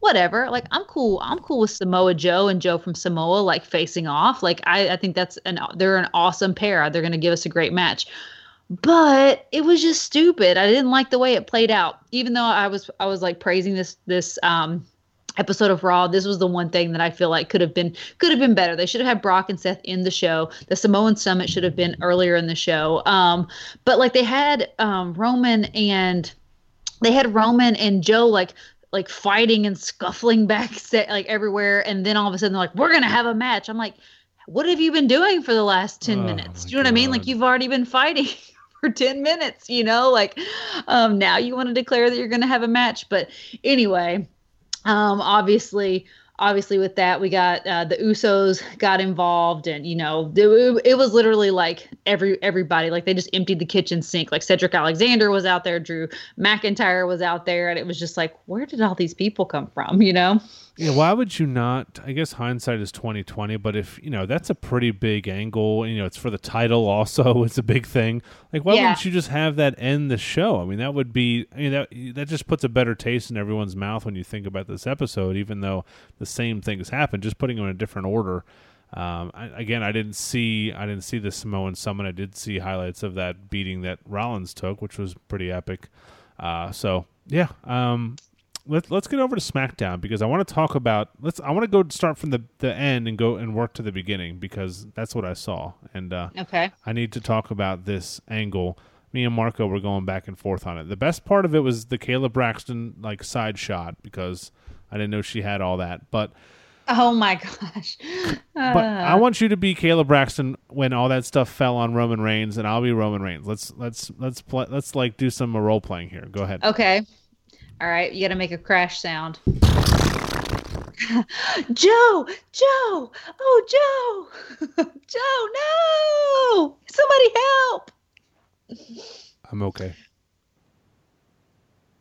whatever. Like, I'm cool. I'm cool with Samoa Joe and Joe from Samoa like facing off. Like, I I think that's an they're an awesome pair. They're gonna give us a great match but it was just stupid. I didn't like the way it played out. Even though I was I was like praising this this um episode of Raw, this was the one thing that I feel like could have been could have been better. They should have had Brock and Seth in the show. The Samoan Summit should have been earlier in the show. Um but like they had um Roman and they had Roman and Joe like like fighting and scuffling back set like everywhere and then all of a sudden they're like we're going to have a match. I'm like what have you been doing for the last 10 Oh, minutes? Do you know what I mean? Like you've already been fighting for 10 minutes, you know? Like um now you want to declare that you're going to have a match, but anyway, um obviously obviously with that we got uh, the usos got involved and you know it, it was literally like every everybody like they just emptied the kitchen sink. Like cedric alexander was out there drew mcintyre was out there and it was just like where did all these people come from you know Yeah, why would you not? I guess hindsight is twenty twenty, but if you know that's a pretty big angle, you know it's for the title. Also, it's a big thing. Like, why Yeah. wouldn't you just have that end the show? I mean, that would be. I mean, that that just puts a better taste in everyone's mouth when you think about this episode. Even though the same things happen, just putting them in a different order. Um, I, again, I didn't see I didn't see the Samoan Summit. I did see highlights of that beating that Rollins took, which was pretty epic. Uh, so yeah, um, let, let's get over to SmackDown because I want to talk about let's I want to go start from the, the end and go and work to the beginning because that's what I saw and uh, okay I need to talk about this angle. Me and Marco were going back and forth on it. The best part of it was the Kayla Braxton like side shot because I didn't know she had all that. But oh my gosh but Uh, I want you to be Kayla Braxton when all that stuff fell on Roman Reigns, and I'll be Roman Reigns. Let's let's let's play, let's like do some role playing here. Go ahead. okay all right you got to make a crash sound joe joe oh joe joe no somebody help I'm okay.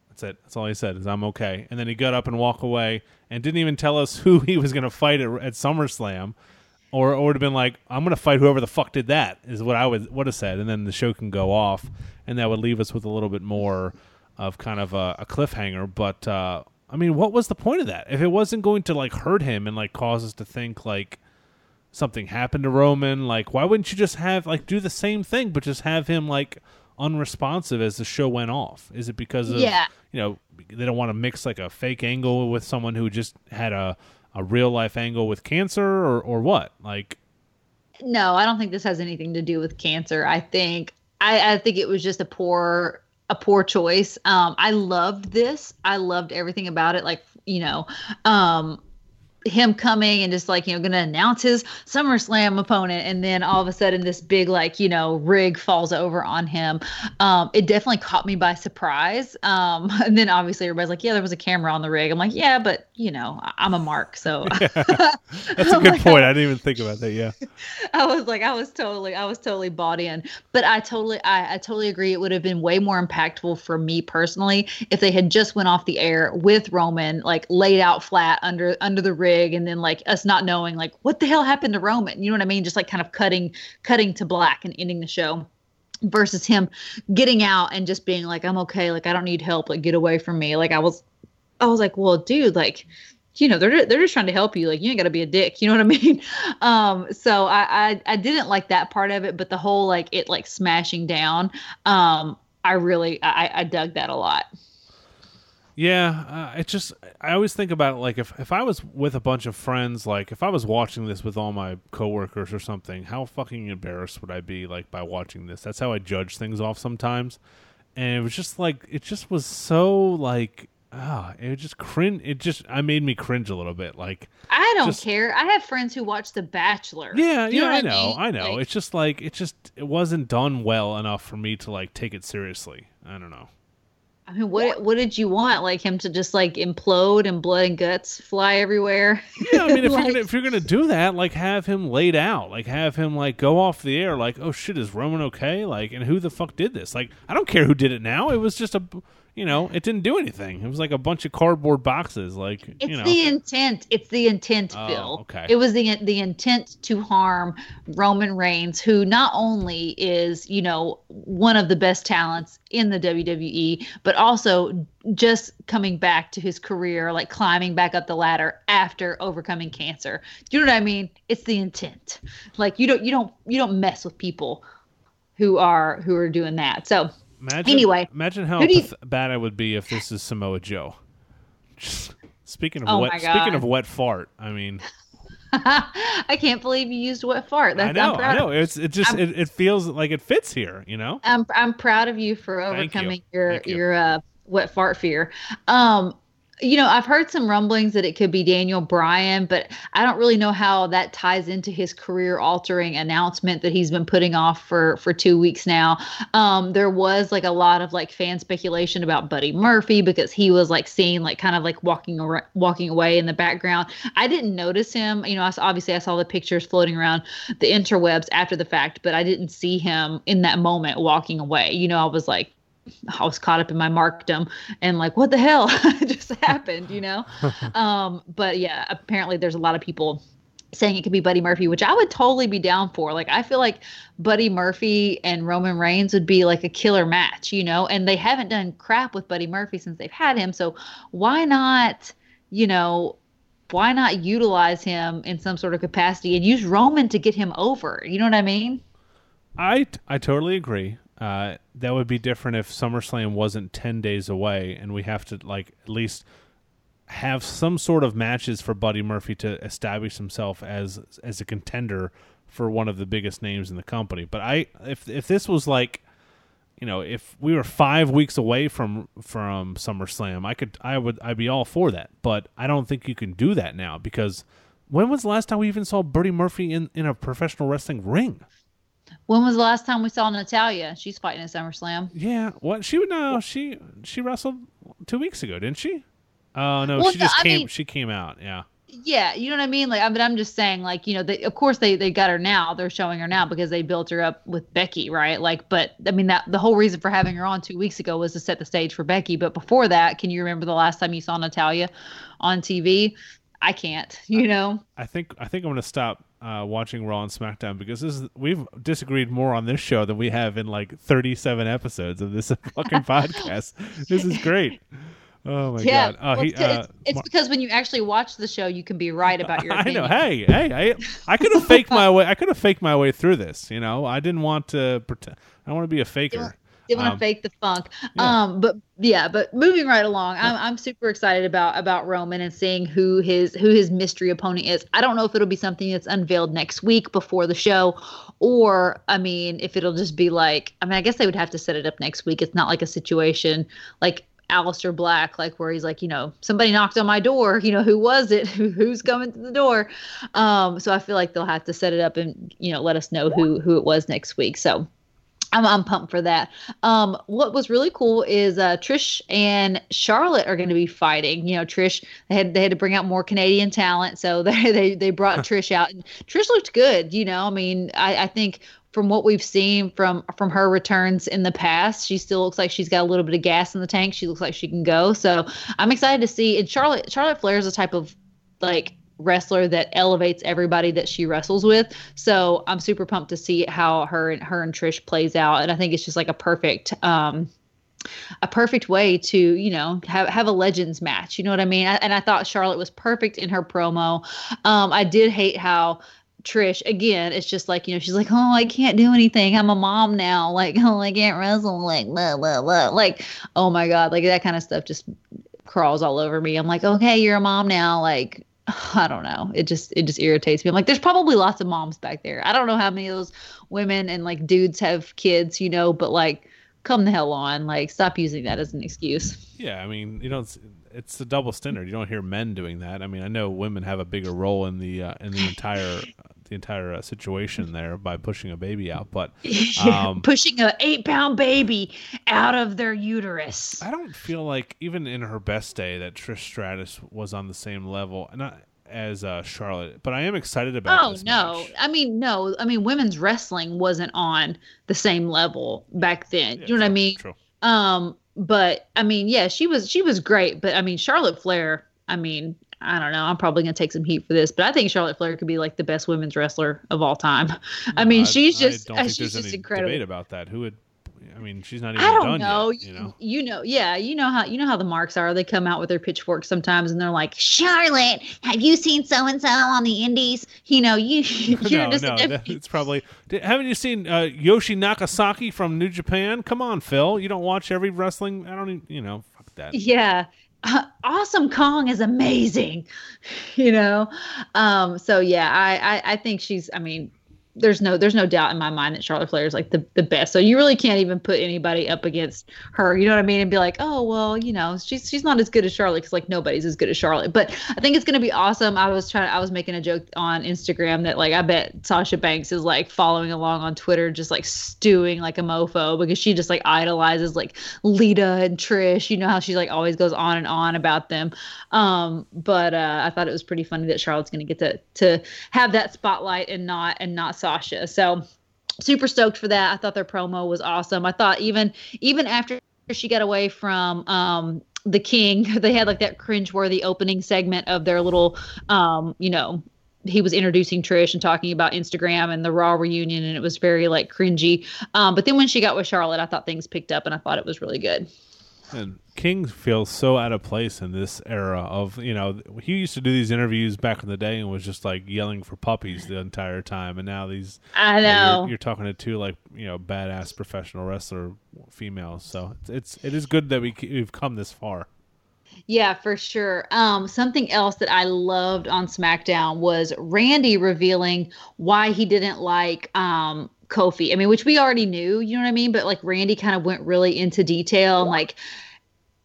That's it. That's all he said is I'm okay. And then he got up and walked away and didn't even tell us who he was going to fight at, at SummerSlam, or or would have been like I'm going to fight whoever the fuck did that is what I would would have said, and then the show can go off, and that would leave us with a little bit more of kind of a, a cliffhanger. But uh, I mean, what was the point of that if it wasn't going to like hurt him and like cause us to think like something happened to Roman. Like, why wouldn't you just have like do the same thing, but just have him like unresponsive as the show went off? Is it because of Yeah. you know they don't want to mix like a fake angle with someone who just had a a real life angle with cancer or or what? Like, No, I don't think this has anything to do with cancer. I think I, I think it was just a poor a poor choice. Um, I loved this. I loved everything about it. Like you know, um, him coming and just like you know going to announce his SummerSlam opponent, and then all of a sudden this big like you know rig falls over on him. Um, it definitely caught me by surprise. Um, and then obviously everybody's like, yeah, there was a camera on the rig. I'm like, yeah, but you know, I'm a mark, so that's a good like, point. I, I, didn't even think about that. Yeah, I was like, I was totally, I was totally bought in. But I totally, I, I totally agree. It would have been way more impactful for me personally if they had just went off the air with Roman like laid out flat under under the rig rig and then like us not knowing like what the hell happened to Roman. You know what I mean? Just like kind of cutting cutting to black and ending the show versus him getting out and just being like I'm okay, like I don't need help, like get away from me. Like I was I was like, "Well, dude, like you know they're they're just trying to help you like you ain't got to be a dick you know what i mean um so I, I i didn't like that part of it but the whole like it like smashing down um i really i i dug that a lot yeah, uh, it just I always think about it like if if I was with a bunch of friends, like if I was watching this with all my coworkers or something, how fucking embarrassed would I be like by watching this? That's how I judge things off sometimes. And it was just like it just was so like ah, oh, it just cringe. It just I made me cringe a little bit. Like I don't just, care. I have friends who watch The Bachelor. Yeah, yeah, I know, I, mean? I know. Like, it's just like it just it wasn't done well enough for me to like take it seriously. I don't know. I mean, what what did you want? Like him to just like implode and blood and guts fly everywhere? Yeah, I mean, if like, you're gonna if you're gonna do that, like have him laid out, like have him like go off the air, like oh shit, is Roman okay? Like, and who the fuck did this? Like, I don't care who did it now. It was just a you know, it didn't do anything. It was like a bunch of cardboard boxes. Like it's you know. the intent. It's the intent, oh, Bill. Okay. It was the the intent to harm Roman Reigns, who not only is you know one of the best talents in the WWE, but also just coming back to his career, like climbing back up the ladder after overcoming cancer. Do you know what I mean? It's the intent. Like you don't you don't you don't mess with people who are who are doing that. So Imagine, anyway, imagine how you, bad I would be if this is Samoa Joe. Speaking of oh wet, speaking of wet fart, I mean, I can't believe you used wet fart. That's, I know, I know. It's it just it, it, feels like it fits here. You know, I'm I'm proud of you for overcoming you. your you. your uh, wet fart fear. Um, you know, I've heard some rumblings that it could be Daniel Bryan, but I don't really know how that ties into his career-altering announcement that he's been putting off for for two weeks now. Um, there was like a lot of like fan speculation about Buddy Murphy because he was like seen like kind of like walking walking away in the background. I didn't notice him. You know, I, obviously I saw the pictures floating around the interwebs after the fact, but I didn't see him in that moment walking away. You know, I was like, I was caught up in my markdom and like, what the hell just happened, you know? um, but yeah, apparently there's a lot of people saying it could be Buddy Murphy, which I would totally be down for. Like, I feel like Buddy Murphy and Roman Reigns would be like a killer match, you know? And they haven't done crap with Buddy Murphy since they've had him. So why not, you know, why not utilize him in some sort of capacity and use Roman to get him over? You know what I mean? I I totally agree. Uh, that would be different if SummerSlam wasn't 10 days away and we have to like at least have some sort of matches for Buddy Murphy to establish himself as as a contender for one of the biggest names in the company. But I if if this was like you know, if we were 5 weeks away from from SummerSlam, I could I would I'd be all for that. But I don't think you can do that now because when was the last time we even saw Buddy Murphy in in a professional wrestling ring? When was the last time we saw Natalya? She's fighting at SummerSlam. Yeah, what she would know? She she wrestled two weeks ago, didn't she? Oh no, well, she just came. Mean, she came out. Yeah. Yeah, you know what I mean. Like, I mean, I'm just saying, like, you know, they, of course they they got her now. They're showing her now because they built her up with Becky, right? Like, but I mean, that the whole reason for having her on two weeks ago was to set the stage for Becky. But before that, can you remember the last time you saw Natalya on TV? I can't. You know. I think I think I'm gonna stop uh, watching Raw and SmackDown because this is we've disagreed more on this show than we have in like 37 episodes of this fucking podcast. This is great. Oh my yeah, god! Oh, well, he, it's, uh, it's, because when you actually watch the show, you can be right about your. Opinion. I know. Hey, hey, I, I could have faked my way. I could have faked my way through this. You know, I didn't want to pretend. I want to be a faker. Didn't want to Um, fake the funk. yeah. Um, but yeah, but moving right along, I'm I'm super excited about about Roman and seeing who his who his mystery opponent is. I don't know if it'll be something that's unveiled next week before the show, or I mean, if it'll just be like, I mean, I guess they would have to set it up next week. It's not like a situation like Aleister Black, like where he's like, you know, somebody knocked on my door. You know, who was it? Who's coming to the door? Um, so I feel like they'll have to set it up and you know let us know who who it was next week. So I'm, I'm pumped for that. Um, what was really cool is uh, Trish and Charlotte are going to be fighting. You know, Trish they had they had to bring out more Canadian talent, so they they, they brought Trish out, and Trish looked good. You know, I mean, I, I think from what we've seen from from her returns in the past, she still looks like she's got a little bit of gas in the tank. She looks like she can go. So I'm excited to see. And Charlotte Charlotte Flair is a type of like wrestler that elevates everybody that she wrestles with. So I'm super pumped to see how her and her and Trish plays out. And I think it's just like a perfect um a perfect way to, you know, have have a legends match. You know what I mean? I, and I thought Charlotte was perfect in her promo. Um I did hate how Trish again, it's just like, you know, she's like, Oh, I can't do anything. I'm a mom now. Like, oh, I can't wrestle. Like, blah, blah, blah. Like, oh my God. Like that kind of stuff just crawls all over me. I'm like, okay, you're a mom now. Like, I don't know. It just it just irritates me. I'm like, there's probably lots of moms back there. I don't know how many of those women and like dudes have kids, you know, but like, come the hell on. Like, stop using that as an excuse. Yeah, I mean, you don't. It's a double standard. You don't hear men doing that. I mean, I know women have a bigger role in the uh, in the entire the entire uh, situation there by pushing a baby out, but um, Pushing a eight pound baby out of their uterus. I don't feel like even in her best day that Trish Stratus was on the same level, not as uh, Charlotte. But I am excited about. Oh no! match. I mean, no. I mean, women's wrestling wasn't on the same level back then. Yeah, you know what I mean? True. Um, but I mean, yeah, she was she was great. But I mean, Charlotte Flair. I mean, I don't know. I'm probably gonna take some heat for this, but I think Charlotte Flair could be like the best women's wrestler of all time. I mean, she's just I think she's just incredible. debate about that. Who would? I mean, she's not even I don't done know. yet. You know. You know, yeah, you know how you know how the marks are. They come out with their pitchforks sometimes, and they're like, "Charlotte, have you seen so and so on the Indies? You know, you you're no, just no, that- it's probably. Haven't you seen uh, Yoshi Nakasaki from New Japan? Come on, Phil. You don't watch every wrestling. I don't. Even, you know, fuck that. yeah uh, awesome kong is amazing you know? Um so yeah I, I i think she's i mean there's no there's no doubt in my mind that Charlotte Flair is like the, the best. So you really can't even put anybody up against her. You know what I mean? And be like, oh well, you know, she's she's not as good as Charlotte because like nobody's as good as Charlotte. But I think it's gonna be awesome. I was trying I was making a joke on Instagram that like I bet Sasha Banks is like following along on Twitter, just like stewing like a mofo because she just like idolizes like Lita and Trish. You know how she like always goes on and on about them. Um, but uh, I thought it was pretty funny that Charlotte's gonna get to to have that spotlight and not and not Sasha. So super stoked for that. I thought their promo was awesome. I thought even even after she got away from um the king, they had like that cringeworthy opening segment of their little um, you know, he was introducing Trish and talking about Instagram and the Raw reunion, and it was very like cringy. Um, but then when she got with Charlotte, I thought things picked up, and I thought it was really good. And King feels so out of place in this era of you know he used to do these interviews back in the day and was just like yelling for puppies the entire time, and now these I you know, know. you're, you're talking to two like you know badass professional wrestler females. So it's, it's it is good that we we've come this far. Yeah, for sure. Um, something else that I loved on SmackDown was Randy revealing why he didn't like um Kofi. I mean, which we already knew, you know what I mean? But like Randy kind of went really into detail and like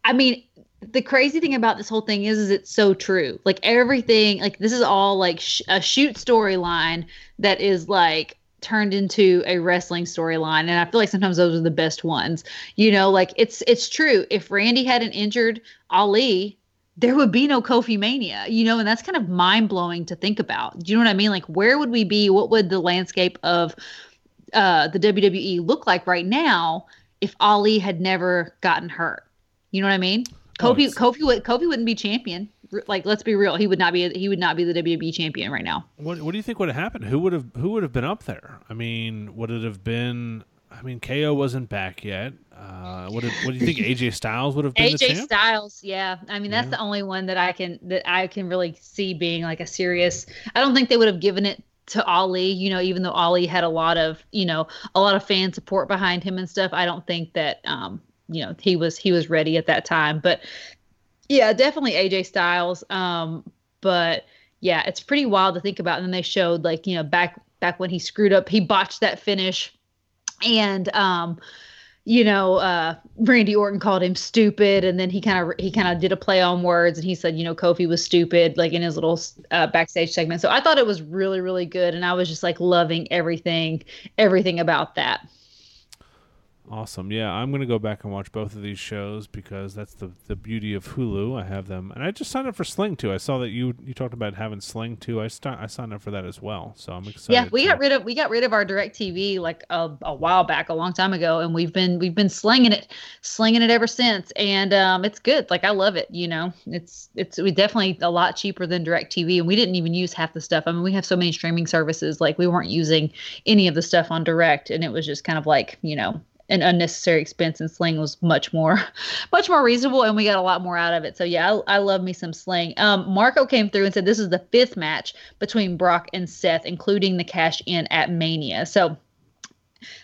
I mean, the crazy thing about this whole thing is is it's so true. Like everything, like this is all like sh- a shoot storyline that is like turned into a wrestling storyline and I feel like sometimes those are the best ones. You know, like it's it's true. If Randy hadn't injured Ali, there would be no Kofi Mania, you know, and that's kind of mind blowing to think about. Do you know what I mean? Like, where would we be? What would the landscape of uh, the WWE look like right now if Ali had never gotten hurt? You know what I mean? Oh, Kofi, it's- Kofi would Kofi wouldn't be champion. Like, let's be real, he would not be. He would not be the WWE champion right now. What what do you think would have happened? Who would have who would have been up there? I mean, would it have been? I mean, KO wasn't back yet. Uh, what, what do you think? AJ Styles would have been AJ champ? Styles, yeah. I mean, that's Yeah. the only one that I can that I can really see being like a serious. I don't think they would have given it to Ali, you know, even though Ali had a lot of, you know, a lot of fan support behind him and stuff, I don't think that um, you know, he was he was ready at that time. But yeah, definitely AJ Styles. Um, but yeah, it's pretty wild to think about. And then they showed like, you know, back back when he screwed up, he botched that finish. And um, you know, uh, Randy Orton called him stupid, and then he kind of he kind of did a play on words, and he said, you know, Kofi was stupid, like in his little uh, backstage segment. So I thought it was really, really good, and I was just like loving everything, everything about that. Awesome. Yeah, I'm going to go back and watch both of these shows because that's the the beauty of Hulu. I have them, and I just signed up for Sling too. I saw that you you talked about having Sling too. I start I signed up for that as well, so I'm excited. Yeah, we got rid of we got rid of our DirecTV like a, a while back, a long time ago, and we've been we've been slinging it, slinging it ever since, and um, it's good. Like I love it. You know, it's it's we definitely a lot cheaper than DirecTV, and we didn't even use half the stuff. I mean, we have so many streaming services, like we weren't using any of the stuff on Direct, and it was just kind of like you know an unnecessary expense and sling was much more much more reasonable and we got a lot more out of it. So yeah i, I love me some sling um, marco came through and said this is the fifth match between brock and seth including the cash in at mania. So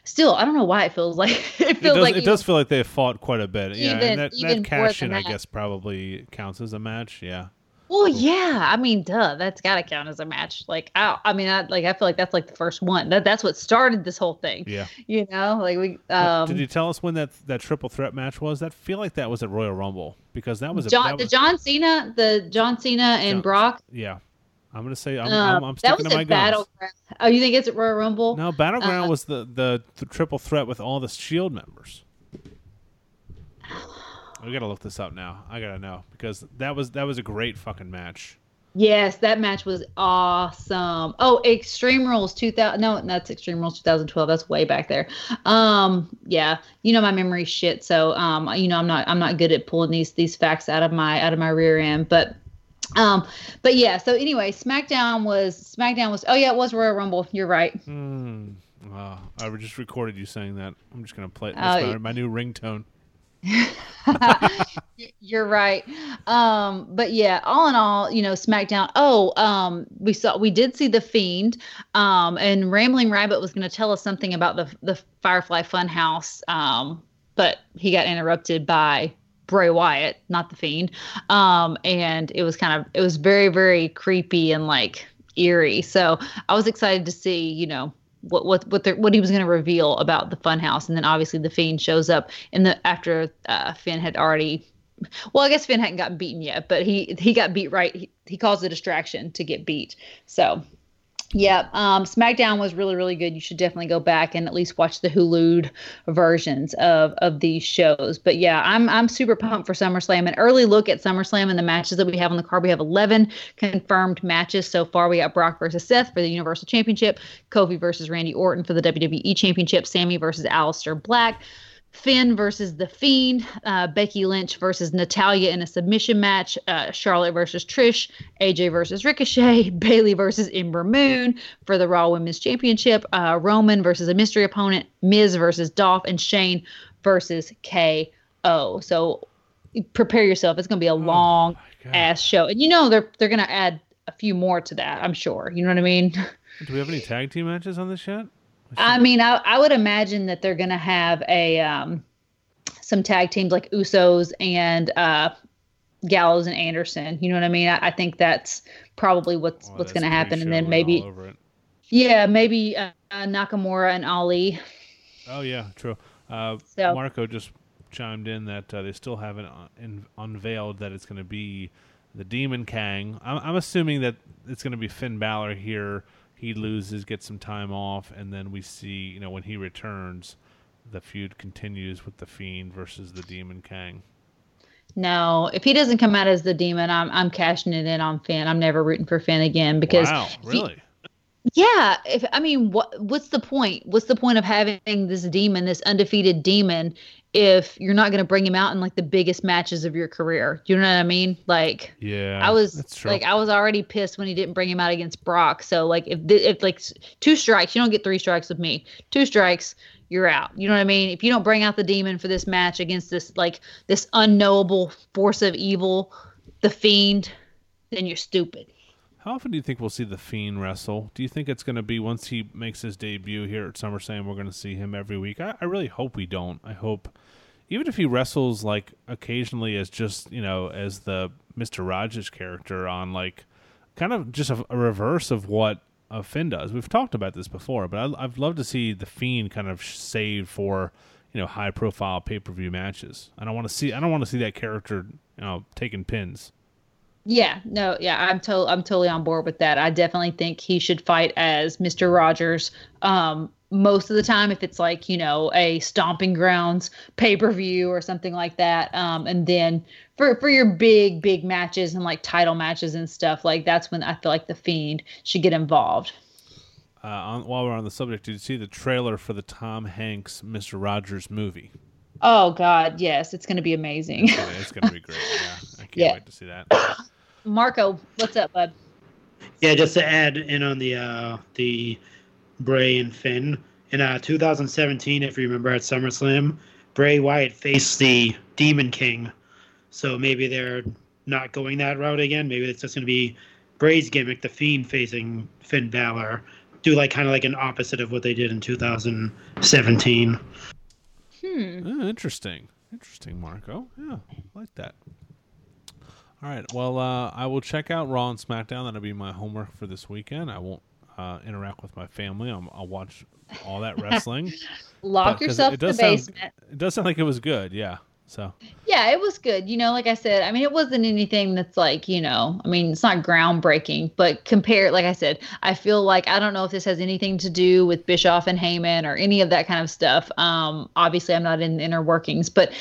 still i don't know why it feels like it feels it does, like it even, does feel like they fought quite a bit. Yeah even- and that, even that cash in i guess probably counts as a match. Yeah well yeah i mean duh that's gotta count as a match like i, I mean I, like i feel like that's like the first one that, that's what started this whole thing yeah you know like we um did you tell us when that that triple threat match was that feel like that was at royal rumble because that was a John, that the was, John Cena, the John Cena and John- Brock. yeah i'm gonna say i'm, um, I'm, I'm that sticking was to my at guns Battleground. Oh, you think it's at Royal Rumble? No, Battleground Uh, was the, the the triple threat with all the Shield members. We gotta look this up now. I gotta know because that was that was a great fucking match. Yes, that match was awesome. Oh, Extreme Rules 2000. No, that's Extreme Rules 2012. That's way back there. Um, yeah, you know my memory shit. So, um, you know I'm not I'm not good at pulling these these facts out of my out of my rear end, but. Um, but yeah, so anyway, SmackDown was SmackDown was oh yeah, it was Royal Rumble. You're right. Hmm. Uh, I just recorded you saying that. I'm just gonna play. Oh, That's my, my new ringtone. You're right. Um, but yeah, all in all, you know, SmackDown. Oh, um, we saw we did see the Fiend. Um, and Rambling Rabbit was going to tell us something about the the Firefly Funhouse. Um, but he got interrupted by Bray Wyatt, not the Fiend. Um, and it was kind of it was very very creepy and like eerie. So I was excited to see, you know, what what what, the, what he was going to reveal about the Funhouse, and then obviously the Fiend shows up in the after uh, Finn had already. Well, I guess Finn hadn't gotten beaten yet, but he he got beat right. He, he caused a distraction to get beat. So, yeah, um, SmackDown was really really good. You should definitely go back and at least watch the Hulu versions of of these shows. But yeah, I'm I'm super pumped for SummerSlam. An early look at SummerSlam and the matches that we have on the card. We have 11 confirmed matches so far. We got Brock versus Seth for the Universal Championship, Kofi versus Randy Orton for the WWE Championship, Sami versus Aleister Black. Finn versus The Fiend, uh, Becky Lynch versus Natalya in a submission match, uh, Charlotte versus Trish, AJ versus Ricochet, Bayley versus Ember Moon for the Raw Women's Championship, uh, Roman versus a mystery opponent, Miz versus Dolph, and Shane versus KO. So prepare yourself. It's going to be a long ass show, and you know they're they're going to add a few more to that. I'm sure. You know what I mean? Do we have any tag team matches on this yet? I mean, I, I would imagine that they're going to have a um, some tag teams like Usos and uh, Gallows and Anderson. You know what I mean? I, I think that's probably what's Oh, what's going to happen, and then maybe all over it. yeah, maybe uh, uh, Nakamura and Ali. Oh yeah, true. Uh, So- Marco just chimed in that uh, they still haven't uh, in, unveiled that it's going to be the Demon Kang. I'm, I'm assuming that it's going to be Finn Balor here. He loses, gets some time off, and then we see, you know, when he returns, the feud continues with the Fiend versus the Demon Kang. No, if he doesn't come out as the demon, I'm I'm cashing it in on Finn. I'm never rooting for Finn again because wow, he- really? Yeah, if I mean, what what's the point? What's the point of having this demon, this undefeated demon, if you're not going to bring him out in like the biggest matches of your career? Do you know what I mean? Like, yeah, I was like, I was already pissed when he didn't bring him out against Brock. So like, if th- if like two strikes, you don't get three strikes with me. Two strikes, you're out. You know what I mean? If you don't bring out the demon for this match against this like this unknowable force of evil, the fiend, then you're stupid. How often do you think we'll see the Fiend wrestle? Do you think it's going to be once he makes his debut here at SummerSlam, we're going to see him every week? I, I really hope we don't. I hope, even if he wrestles like occasionally as just you know as the Mister Rogers character on like kind of just a, a reverse of what a Finn does. We've talked about this before, but I, I'd love to see the Fiend kind of saved for you know high profile pay per view matches. I don't want to see I don't want to see that character you know taking pins. Yeah, no, yeah, I'm to- I'm totally on board with that. I definitely think he should fight as Mr. Rogers. Um, most of the time, if it's like you know a stomping grounds pay per view or something like that, um, and then for for your big big matches and like title matches and stuff, like that's when I feel like the Fiend should get involved. Uh, on, while we're on the subject, did you see the trailer for the Tom Hanks Mr. Rogers movie? Oh God, yes, it's going to be amazing. it's going to be great. Yeah, I can't Yeah. wait to see that. Marco, what's up, bud? Yeah, just to add in on the uh, the Bray and Finn in uh, 2017, if you remember at SummerSlam, Bray Wyatt faced the Demon King. So maybe they're not going that route again. Maybe it's just going to be Bray's gimmick, the Fiend facing Finn Balor. Do like kind of like an opposite of what they did in 2017. Hmm. Oh, interesting. Interesting, Marco. Yeah, I like that. All right. Well, uh, I will check out Raw and SmackDown. That'll be my homework for this weekend. I won't uh, interact with my family. I'll, I'll watch all that wrestling. Lock But- yourself it in the does sound- basement. It does sound like it was good. Yeah. So Yeah, it was good. You know, like I said, I mean, it wasn't anything that's like, you know, I mean, it's not groundbreaking, but compare, like I said, I feel like I don't know if this has anything to do with Bischoff and Heyman or any of that kind of stuff. Um, obviously, I'm not in the inner workings, but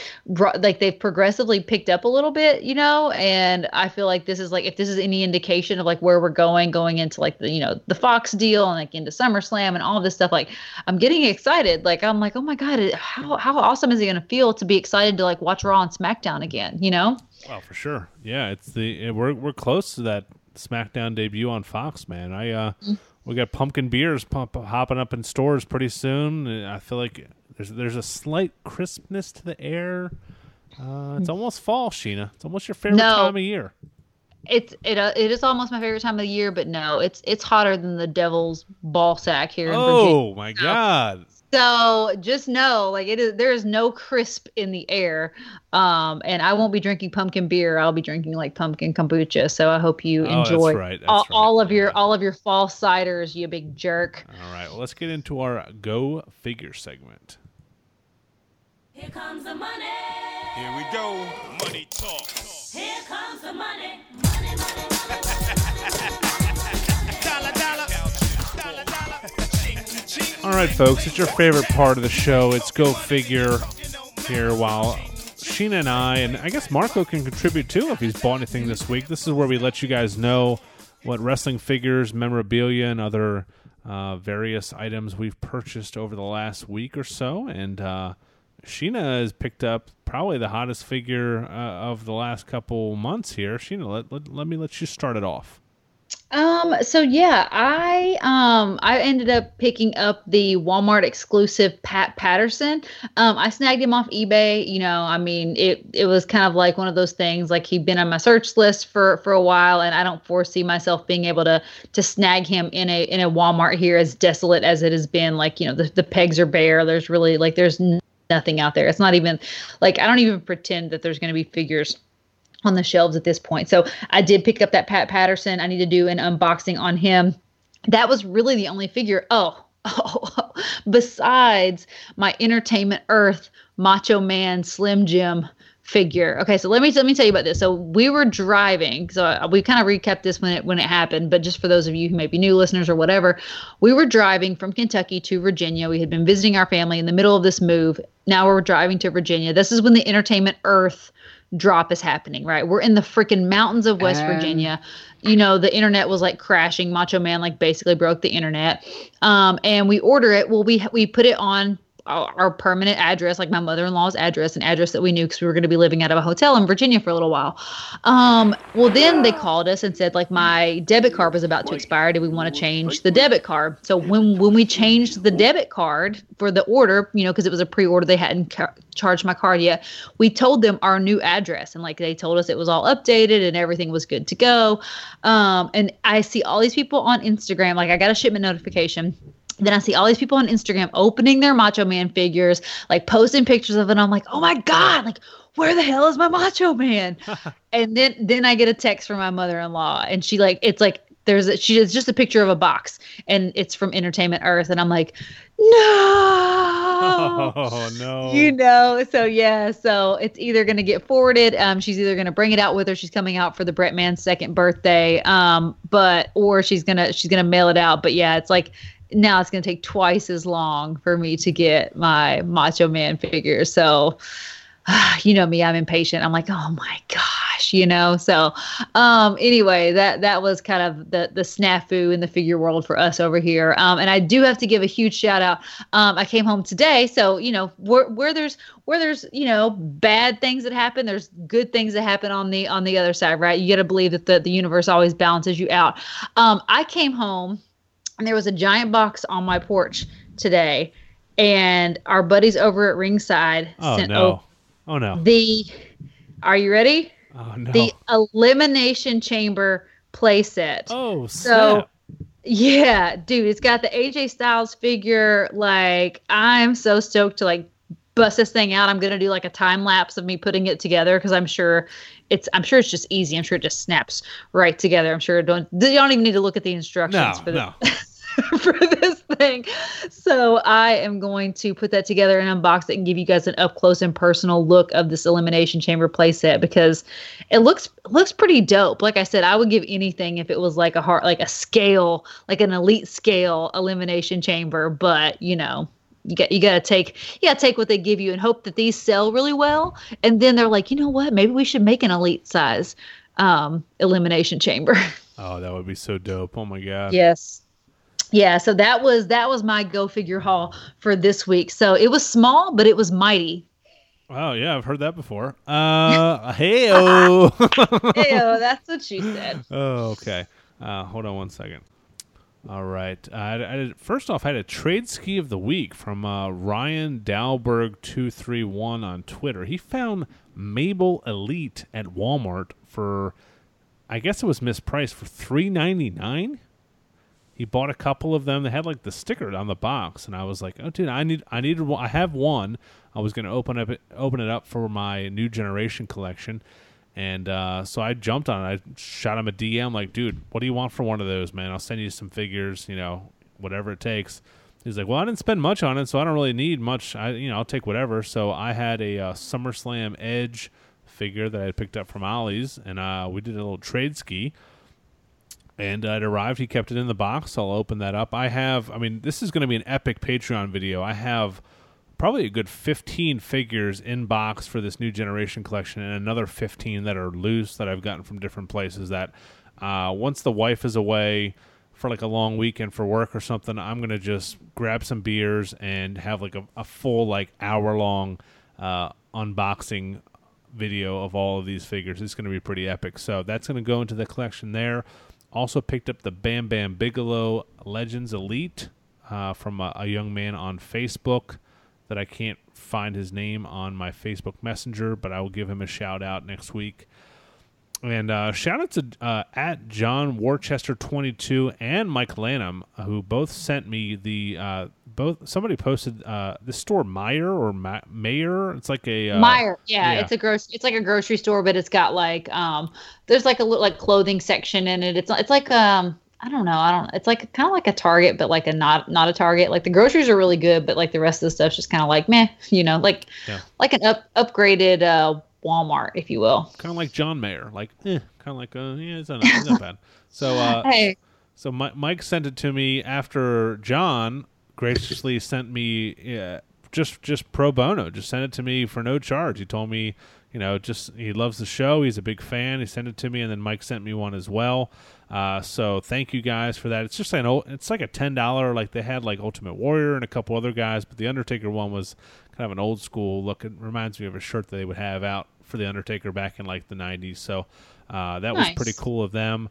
like they've progressively picked up a little bit, you know, and I feel like this is like if this is any indication of like where we're going, going into like the you know the Fox deal and like into SummerSlam and all this stuff, like I'm getting excited. Like I'm like, oh my god, how how awesome is it going to feel to be excited to like watch Raw and SmackDown again? You know? Well, for sure. Yeah, it's the it- we're we're close to that SmackDown debut on Fox, man. I uh we got pumpkin beers pump, hopping up in stores pretty soon. Uh, I feel like there's there's a slight crispness to the air. Uh, it's almost fall, Sheena. It's almost your favorite No. time of year. It's it uh, it is almost my favorite time of the year, but no, it's it's hotter than the devil's ball sack here in Virginia. Oh my God! So just know, like it is, there is no crisp in the air, um, and I won't be drinking pumpkin beer. I'll be drinking like pumpkin kombucha. So I hope you Oh, that's enjoy right, that's all, right. all of your Yeah. all of your fall ciders, you big jerk. All right, well, let's get into our go figure segment. Here comes the money. Here we go. Money talk. Here comes the money. Money, money, All right, folks, it's your favorite part of the show. It's Go Figure here while Sheena and I, and I guess Marco can contribute too if he's bought anything this week. This is where we let you guys know what wrestling figures, memorabilia, and other uh, various items we've purchased over the last week or so. And uh, Sheena has picked up probably the hottest figure uh, of the last couple months here. Sheena, let, let, let me let you start it off. Um, so yeah, I um I ended up picking up the Walmart exclusive Pat Patterson. Um, I snagged him off eBay. You know, I mean, it it was kind of like one of those things. Like he'd been on my search list for for a while, and I don't foresee myself being able to to snag him in a in a Walmart here as desolate as it has been. Like you know, the the pegs are bare. There's really like there's nothing out there. It's not even like I don't even pretend that there's going to be figures on the shelves at this point. So I did pick up that Pat Patterson. I need to do an unboxing on him. That was really the only figure. Oh, oh, besides my Entertainment Earth Macho Man Slim Jim figure. Okay, so let me let me tell you about this. So we were driving. So we kind of recapped this when it when it happened, but just for those of you who may be new listeners or whatever, we were driving from Kentucky to Virginia. We had been visiting our family in the middle of this move. Now we're driving to Virginia. This is when the Entertainment Earth drop is happening, right? We're in the freaking mountains of West Um. Virginia. You know, the internet was like crashing. Macho Man like basically broke the internet. Um, and we order it. Well, we we put it on our, permanent address, like my mother in law's address, an address that we knew because we were going to be living out of a hotel in Virginia for a little while. Um, well, then they called us and said like my debit card was about to expire. Do we want to change the debit card? So when when we changed the debit card for the order, you know, because it was a pre-order, they hadn't ca- charged my card yet. We told them our new address, and like they told us it was all updated and everything was good to go. Um, and I see all these people on Instagram. Like I got a shipment notification. Then I see all these people on Instagram opening their Macho Man figures, like posting pictures of it. I'm like, oh my god, like where the hell is my Macho Man? and then then I get a text from my mother-in-law, and she like it's like there's a, she it's just a picture of a box, and it's from Entertainment Earth, and I'm like, no. Oh no. You know, so yeah, so it's either going to get forwarded. Um, she's either going to bring it out with her. She's coming out for the Bret Man's second birthday. Um, but or she's gonna she's gonna mail it out. But yeah, it's like now it's going to take twice as long for me to get my Macho Man figure. So, you know me, I'm impatient. I'm like, oh my gosh, you know. So, um, anyway, that that was kind of the the snafu in the figure world for us over here. Um, and I do have to give a huge shout out. Um, I came home today, so you know where where there's where there's you know bad things that happen, there's good things that happen on the on the other side, right? You got to believe that the the universe always balances you out. Um, I came home and there was a giant box on my porch today and our buddies over at ringside Oh sent no. over Oh no. the are you ready Oh no. the elimination chamber playset oh so- yeah dude it's got the aj styles figure like i'm so stoked to like bust this thing out i'm gonna do like a time lapse of me putting it together because i'm sure it's i'm sure it's just easy i'm sure it just snaps right together i'm sure it don't you don't even need to look at the instructions No, for the, no. for this thing. So I am going to put that together and unbox it and give you guys an up close and personal look of this elimination chamber playset because it looks looks pretty dope. Like I said, I would give anything if it was like a heart like a scale, like an elite scale elimination chamber, but you know, you got you got to take you got to take what they give you and hope that these sell really well. And then they're like, you know what? Maybe we should make an elite size um, elimination chamber. Oh, that would be so dope. Oh my god. Yes. Yeah, so that was that was my go figure haul for this week. So it was small, but it was mighty. Oh yeah, I've heard that before. Uh, hey oh. That's what she said. Oh, okay. Uh, hold on one second. All right. Uh, I, I first off, I had a trade ski of the week from uh, Ryan Dalberg two three one on Twitter. He found Mabel Elite at Walmart for, I guess it was mispriced for three ninety nine. He bought a couple of them. They had like the sticker on the box, and I was like, "Oh, dude, I need, I needed. I have one. I was gonna open up, it, open it up for my new generation collection." And uh, so I jumped on it. I shot him a DM, like, dude, what do you want for one of those, man? I'll send you some figures, you know, whatever it takes. He's like, well, I didn't spend much on it, so I don't really need much. I, you know, I'll take whatever. So I had a uh, SummerSlam Edge figure that I picked up from Ollie's, and uh, we did a little trade ski. And uh, it arrived. He kept it in the box. I'll open that up. I have. I mean, this is going to be an epic Patreon video. I have probably a good 15 figures in box for this new generation collection and another 15 that are loose that I've gotten from different places that uh, once the wife is away for like a long weekend for work or something I'm going to just grab some beers and have like a, a full like hour long uh, unboxing video of all of these figures it's going to be pretty epic so that's going to go into the collection there also picked up the Bam Bam Bigelow Legends Elite uh, from a, a young man on Facebook that I can't find his name on my Facebook Messenger, but I will give him a shout out next week. And uh, shout out to uh, at John Worcester twenty two and Mike Lanham, who both sent me the uh, both. Somebody posted uh, this store Meijer or Ma- Mayer. It's like a uh, Meijer, yeah, yeah. it's a gross. It's like a grocery store, but it's got like um, there's like a little like clothing section in it. It's it's like um, I don't know, I don't. It's like kind of like a Target, but like a not not a Target. Like the groceries are really good, but like the rest of the stuff's just kind of like meh, you know, like Yeah. like an up upgraded uh Walmart, if you will. kind of like John Mayer, like eh, kind of like uh, yeah, it's not, it's not bad. So uh, Hey, So Mike sent it to me after John graciously sent me uh, just just pro bono, just sent it to me for no charge. He told me, you know, just he loves the show. He's a big fan. He sent it to me, and then Mike sent me one as well. Uh, so thank you guys for that. It's just an old, it's like a ten dollar. Like they had like Ultimate Warrior and a couple other guys, but the Undertaker one was kind of an old school look. It reminds me of a shirt that they would have out for the Undertaker back in like the '90s. So uh, that was pretty cool of them.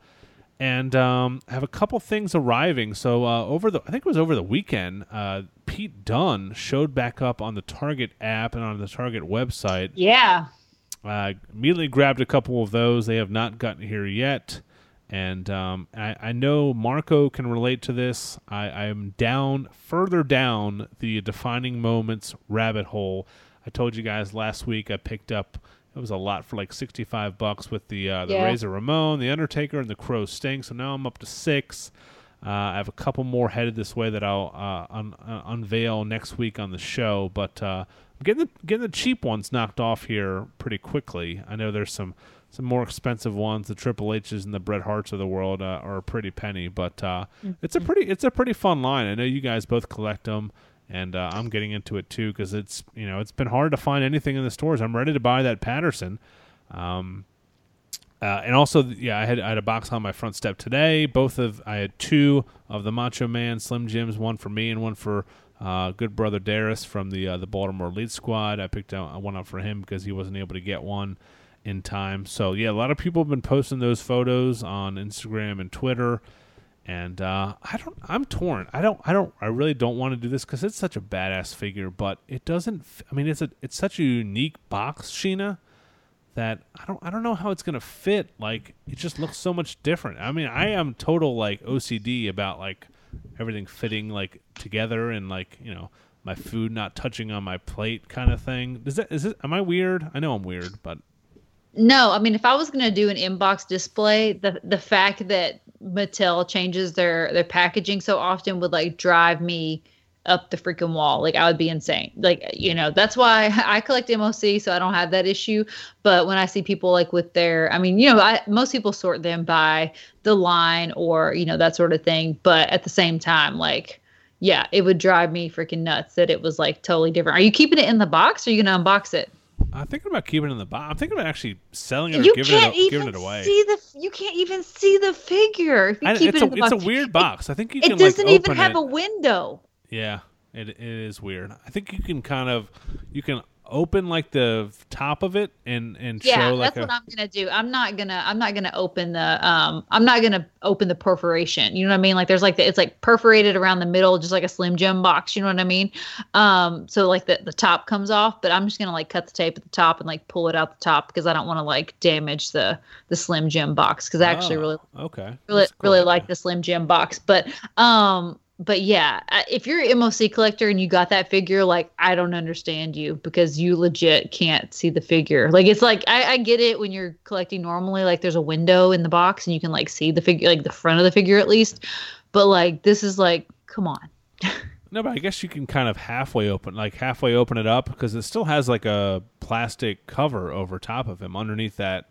And um, I have a couple things arriving. So uh, over the, I think it was over the weekend. Uh, Pete Dunne showed back up on the Target app and on the Target website. Yeah. Uh, immediately grabbed a couple of those. They have not gotten here yet. And um, I, I know Marco can relate to this. I, I am down, further down the defining moments rabbit hole. I told you guys last week I picked up, it was a lot for like 65 bucks with the, uh, the Yeah. Razor Ramon, the Undertaker, and the Crow Sting. So now I'm up to six. Uh, I have a couple more headed this way that I'll uh, un- uh, unveil next week on the show, but uh, I'm getting the, getting the cheap ones knocked off here pretty quickly. I know there's some some more expensive ones. The Triple H's and the Bret Harts of the world uh, are a pretty penny, but uh, it's a pretty it's a pretty fun line. I know you guys both collect them, and uh, I'm getting into it too because it's you know it's been hard to find anything in the stores. I'm ready to buy that Patterson. Um, uh, and also, yeah, I had I had a box on my front step today. Both of I had two of the Macho Man Slim Jims, one for me and one for uh, good brother Darius from the uh, the Baltimore Elite Squad. I picked out one up for him because he wasn't able to get one in time. So yeah, a lot of people have been posting those photos on Instagram and Twitter. And uh, I don't. I'm torn. I don't. I don't. I really don't want to do this because it's such a badass figure. But it doesn't. I mean, it's a. It's such a unique box, Sheena that I don't I don't know how it's gonna fit. Like it just looks so much different. I mean, I am total like OCD about like everything fitting like together and like you know my food not touching on my plate kind of thing. Is that is it? Am I weird? I know I'm weird, but No, I mean, if I was gonna do an inbox display, the the fact that Mattel changes their their packaging so often would like drive me up the freaking wall. Like I would be insane. Like you know, that's why I collect MOC, so I don't have that issue. But when I see people like with their, I mean, you know, I, most people sort them by the line or you know that sort of thing. But at the same time, like. Yeah, it would drive me freaking nuts that it was like totally different. Are you keeping it in the box or are you gonna unbox it? I'm thinking about keeping it in the box. I'm thinking about actually selling it or you giving can't it even giving it away. see the you can't even see the figure if you I, keep it's it a in the it's a weird box. I think you It, can it doesn't like even have it. a window. Yeah, it it is weird. I think you can kind of you can open like the top of it and and Yeah, show like that's a what I'm gonna do. I'm not gonna I'm not gonna open the um I'm not gonna open the perforation. You know what I mean? Like there's like the, it's like perforated around the middle, just like a Slim Jim box. You know what I mean? Um, so like the the top comes off, but I'm just gonna like cut the tape at the top and like pull it out the top because I don't want to like damage the the Slim Jim box because I actually Oh, really okay. really cool. really like the Slim Jim box. But um, but yeah, if you're an MOC collector and you got that figure, like I don't understand you because you legit can't see the figure. Like it's like I, I get it when you're collecting normally, like there's a window in the box and you can like see the figure, like the front of the figure at least. But like this is like, come on. No, but I guess you can kind of halfway open, like halfway open it up because it still has like a plastic cover over top of him underneath that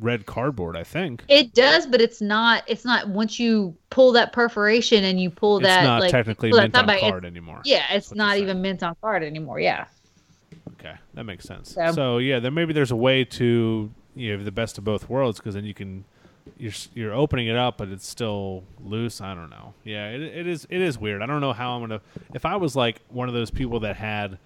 red cardboard. I think It does, but it's not. It's not once you pull that perforation and you pull it's that It's not like technically pull mint on it's- card anymore. Yeah, it's not even mint on card anymore. Yeah. Okay, that makes sense. So- So, yeah, then maybe there's a way to you have the best of both worlds because then you can you're you're opening it up, but it's still loose. I don't know. Yeah, it, it is it is weird. I don't know how I'm gonna. If I was like one of those people that had,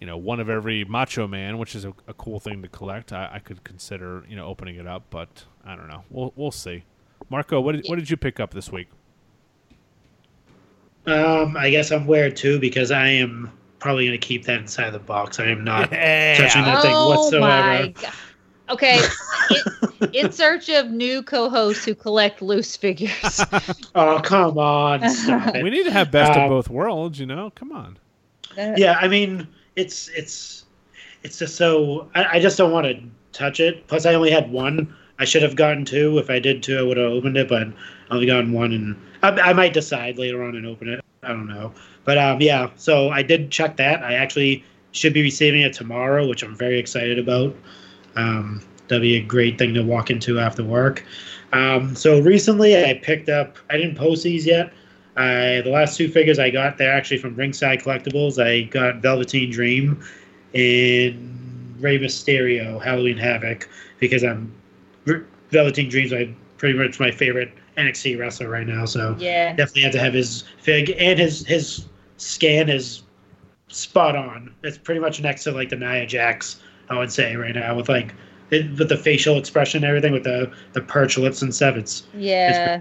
you know, one of every Macho Man, which is a, a cool thing to collect, I, I could consider you know opening it up. But I don't know. We'll we'll see. Marco, what did, what did you pick up this week? Um, I guess I'm weird too because I am probably going to keep that inside the box. I am not Yeah. touching that thing Oh whatsoever. my god. Okay. in, in search of new co-hosts who collect loose figures. Oh come on! Stop We need to have best Uh, of both worlds. You know, come on. Yeah, I mean it's it's it's just so I, I just don't want to touch it. Plus, I only had one. I should have gotten two. If I did two, I would have opened it, but I only gotten one, and I, I might decide later on and open it. I don't know, but um, yeah. So I did check that. I actually should be receiving it tomorrow, which I'm very excited about. Um, that'd be a great thing to walk into after work. Um, so recently, I picked up. I didn't post these yet. I the last two figures I got, they're actually from Ringside Collectibles. I got Velveteen Dream and Rey Mysterio Halloween Havoc because I'm Velveteen Dream's my pretty much my favorite NXT wrestler right now. So Yeah. definitely have to have his fig and his his scan is spot on. It's pretty much next to like the Nia Jax, I would say right now with like it, with the facial expression and everything with the the perch lips and. It's Yeah.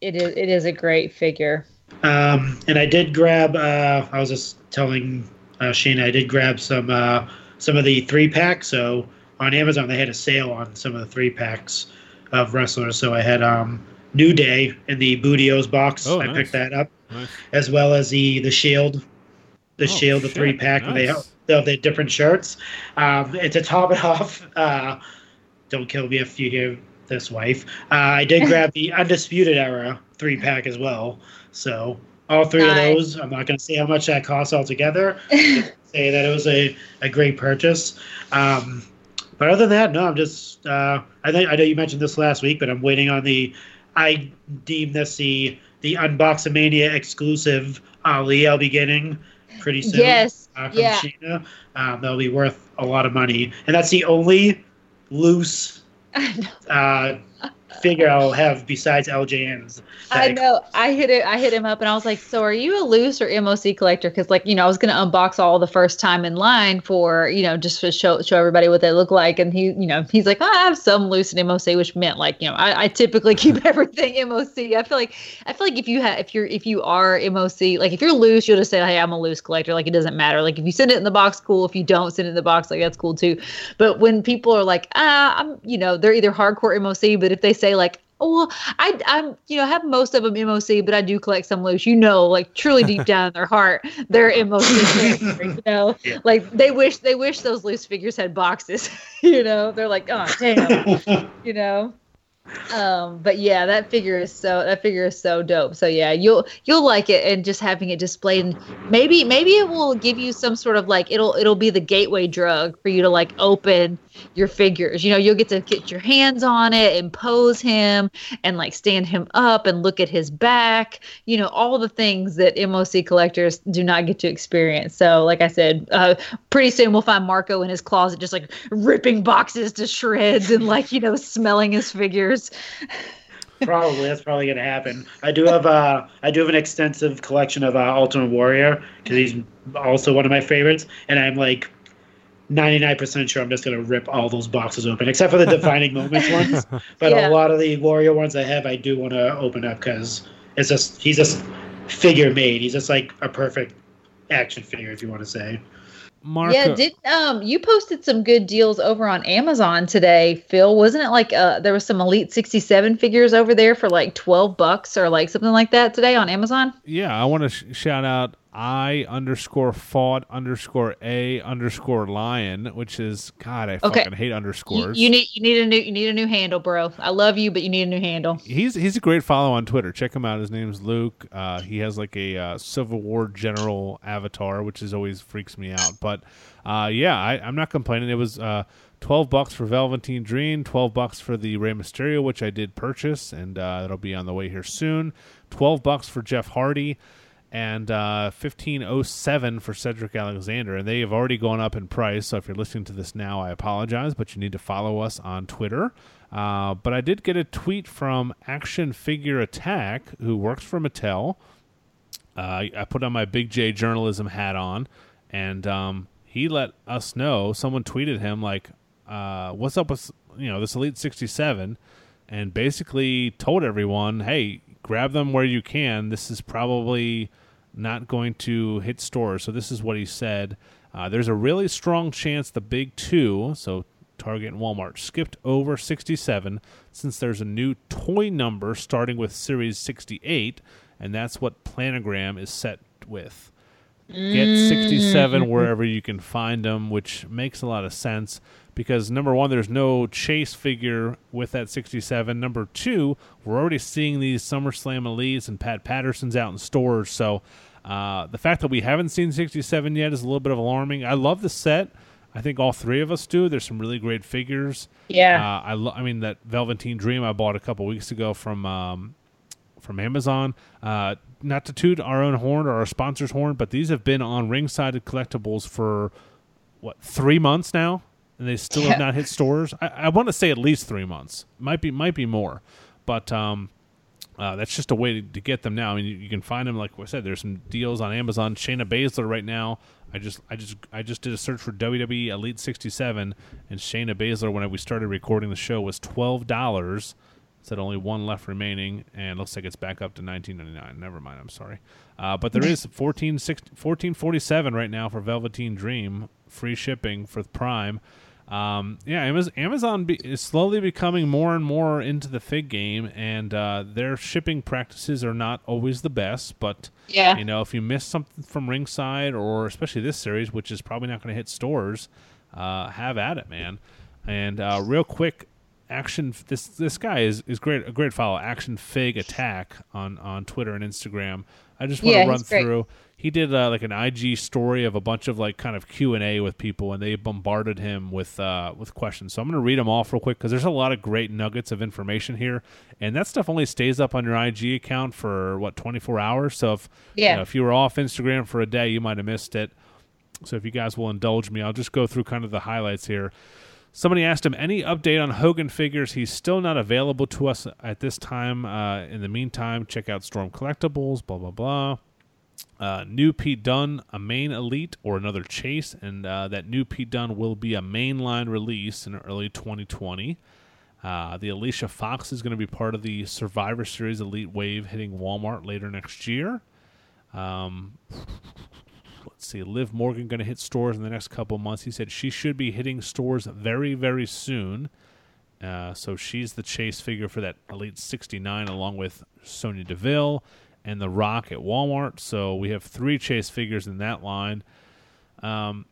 It is it is a great figure. Um, and I did grab. Uh, I was just telling uh, Shane I did grab some uh, some of the three packs. So on Amazon they had a sale on some of the three packs of wrestlers. So I had um, New Day in the Booty-O's box. Oh, I nice. picked that up, Nice. as well as the the Shield, the Oh, Shield, the shit. three pack. They Nice. have they have the different shirts. Um, and to top it off, uh, don't kill me if you hear this, wife. Uh, I did grab the Undisputed Era three pack as well. So all three Nice. of those. I'm not going to say how much that costs altogether. Say that it was a, a great purchase. Um, but other than that, no, I'm just. Uh, I think I know you mentioned this last week, but I'm waiting on the. I deem this the the Unboxamania exclusive Ali. I'll be getting pretty soon. Yes. Uh, from Yeah. Sheena. Um, that'll be worth a lot of money, and that's the only loose. uh, figure I'll have besides LJN's. I know. I hit it. I hit him up, and I was like, "So, are you a loose or MOC collector?" Because, like, you know, I was going to unbox all the first time in line for, you know, just to show show everybody what they look like. And he, you know, he's like, "I have some loose and MOC," which meant like, you know, I, I typically keep everything MOC. I feel like, I feel like if you have, if you're, if you are MOC, like if you're loose, you'll just say, "Hey, I'm a loose collector." Like it doesn't matter. Like if you send it in the box, cool. If you don't send it in the box, like that's cool too. But when people are like, ah, I'm, you know, they're either hardcore MOC, but if they say like, oh, well, I, I'm, you know, have most of them MOC, but I do collect some loose. You know, like truly deep down in their heart, they're MOC. you know, Yeah. like they wish they wish those loose figures had boxes. you know, they're like, oh damn, you know. Um, but yeah, that figure is so that figure is so dope. So yeah, you'll you'll like it and just having it displayed and maybe maybe it will give you some sort of like it'll it'll be the gateway drug for you to like open your figures. You know, you'll get to get your hands on it and pose him and like stand him up and look at his back. You know, all the things that MOC collectors do not get to experience. So, like I said, uh, pretty soon we'll find Marco in his closet just like ripping boxes to shreds and like you know smelling his figures. probably that's probably gonna happen. I do have uh I do have an extensive collection of uh, Ultimate Warrior because he's also one of my favorites, and I'm like. 99% sure I'm just going to rip all those boxes open, except for the defining moments ones. But Yeah. a lot of the Warrior ones I have, I do want to open up because it's just, he's just figure made. He's just like a perfect action figure, if you want to say. Marco, Yeah, did um you posted some good deals over on Amazon today, Phil? Wasn't it like uh there was some Elite 67 figures over there for like 12 bucks or like something like that today on Amazon? yeah, I want to sh- shout out I underscore fought underscore a underscore lion, which is God, I Okay. fucking hate You, underscores. you need you need a new you need a new handle, bro. I love you, but you need a new handle. he's he's a great follow on Twitter. Check him out. His name's Luke. Uh, he has like a uh, Civil War general avatar, which is always freaks me out. But uh, yeah, I, I'm not complaining. It was uh, twelve bucks for Velveteen Dream, twelve bucks for the Rey Mysterio, which I did purchase, and uh, it'll be on the way here soon. Twelve bucks for Jeff Hardy. And uh, fifteen oh seven for Cedric Alexander, and they have already gone up in price. So if you're listening to this now, I apologize, but you need to follow us on Twitter. Uh, but I did get a tweet from Action Figure Attack, who works for Mattel. Uh, I I put on my Big J journalism hat on, and um, he let us know. Someone tweeted him like, uh, "What's up with you know this Elite 67?" and basically told everyone, "Hey, grab them where you can. This is probably not going to hit stores." So this is what he said. Uh, there's a really strong chance the big two, so Target and Walmart, skipped over 67 since there's a new toy number starting with Series 68, and that's what Planogram is set with. Get 67 wherever you can find them, which makes a lot of sense because number one, there's no chase figure with that 67. Number two, we're already seeing these SummerSlam Elites and Pat Pattersons out in stores. So uh, the fact that we haven't seen 67 yet is a little bit of alarming. I love the set. I think all three of us do. There's some really great figures. Yeah. Uh, I lo- I mean that Velveteen Dream I bought a couple weeks ago from um, from Amazon. Uh, not to toot our own horn or our sponsor's horn, but these have been on Ringside Collectibles for what three months now, and they still have not hit stores. I, I want to say at least three months. Might be might be more, but um, uh, that's just a way to, to get them now. I mean, you, you can find them like I said. There's some deals on Amazon. Shayna Baszler right now. I just I just I just did a search for WWE Elite 67, and Shayna Baszler when we started recording the show was twelve dollars. Said only one left remaining, and looks like it's back up to 19.99. Never mind, I'm sorry. Uh, but there is 14, 1447 right now for Velveteen Dream, free shipping for Prime. Um, yeah, Amazon, Amazon be, is slowly becoming more and more into the fig game, and uh, their shipping practices are not always the best. But Yeah. you know, if you miss something from Ringside, or especially this series, which is probably not going to hit stores, uh, have at it, man. And uh, real quick, action. This this guy is, is great. A great follow. Action Fig Attack on on Twitter and Instagram. I just want to run great. through. He did uh, like an IG story of a bunch of like kind of Q and A with people, and they bombarded him with uh, with questions. So I'm going to read them off real quick because there's a lot of great nuggets of information here, and that stuff only stays up on your IG account for what 24 hours. So if you Yeah. know, if you were off Instagram for a day, you might have missed it. So if you guys will indulge me, I'll just go through kind of the highlights here. Somebody asked him any update on Hogan figures. He's still not available to us at this time. Uh, in the meantime, check out Storm Collectibles. Blah blah blah. Uh, new Pete Dunne, a main elite or another chase, and uh, that new Pete Dunne will be a mainline release in early 2020. Uh, the Alicia Fox is going to be part of the Survivor Series Elite Wave hitting Walmart later next year. Um, let's see, Liv Morgan going to hit stores in the next couple months. He said she should be hitting stores very, very soon. Uh, so she's the chase figure for that Elite 69, along with Sonya Deville and The Rock at Walmart. So we have three chase figures in that line. Um,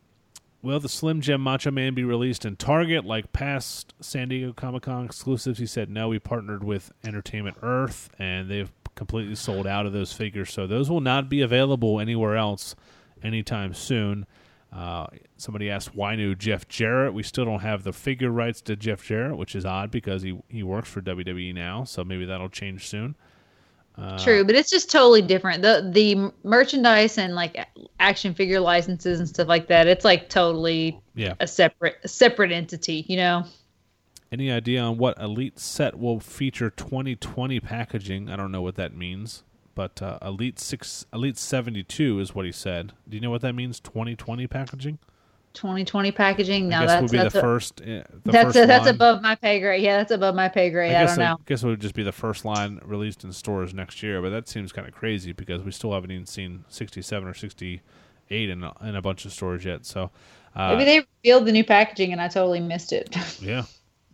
will the Slim Jim Macho Man be released in Target like past San Diego Comic Con exclusives? He said no. We partnered with Entertainment Earth, and they've completely sold out of those figures. So those will not be available anywhere else anytime soon. Uh, somebody asked why new Jeff Jarrett. We still don't have the figure rights to Jeff Jarrett, which is odd because he he works for WWE now. So maybe that'll change soon. Uh, True, but it's just totally different. The the merchandise and like action figure licenses and stuff like that, it's like totally Yeah. a separate a separate entity, you know. Any idea on what Elite set will feature 2020 packaging? I don't know what that means, but uh, Elite six, Elite 72 is what he said. Do you know what that means? 2020 packaging? 2020 packaging. No, I guess that's would be that's the a- first. Uh, the that's first that's line. above my pay grade. Yeah, that's above my pay grade. I, guess don't know. guess it would just be the first line released in stores next year, but that seems kind of crazy because we still haven't even seen 67 or 68 in a, in a bunch of stores yet. So, uh, Maybe they revealed the new packaging and I totally missed it. Yeah.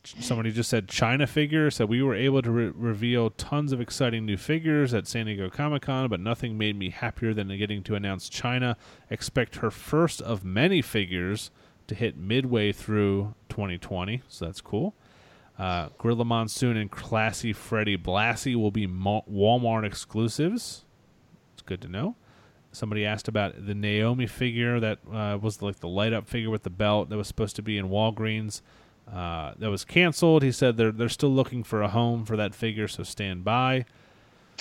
Somebody just said Chyna figure. So we were able to re- reveal tons of exciting new figures at San Diego Comic Con, but nothing made me happier than getting to announce Chyna. Expect her first of many figures to hit midway through 2020. So that's cool. Uh, Gorilla Monsoon and Classy Freddy Blassie will be Mo- Walmart exclusives. It's good to know. Somebody asked about the Naomi figure that uh, was like the light up figure with the belt that was supposed to be in Walgreens. Uh, that was canceled. He said they're they're still looking for a home for that figure, so stand by.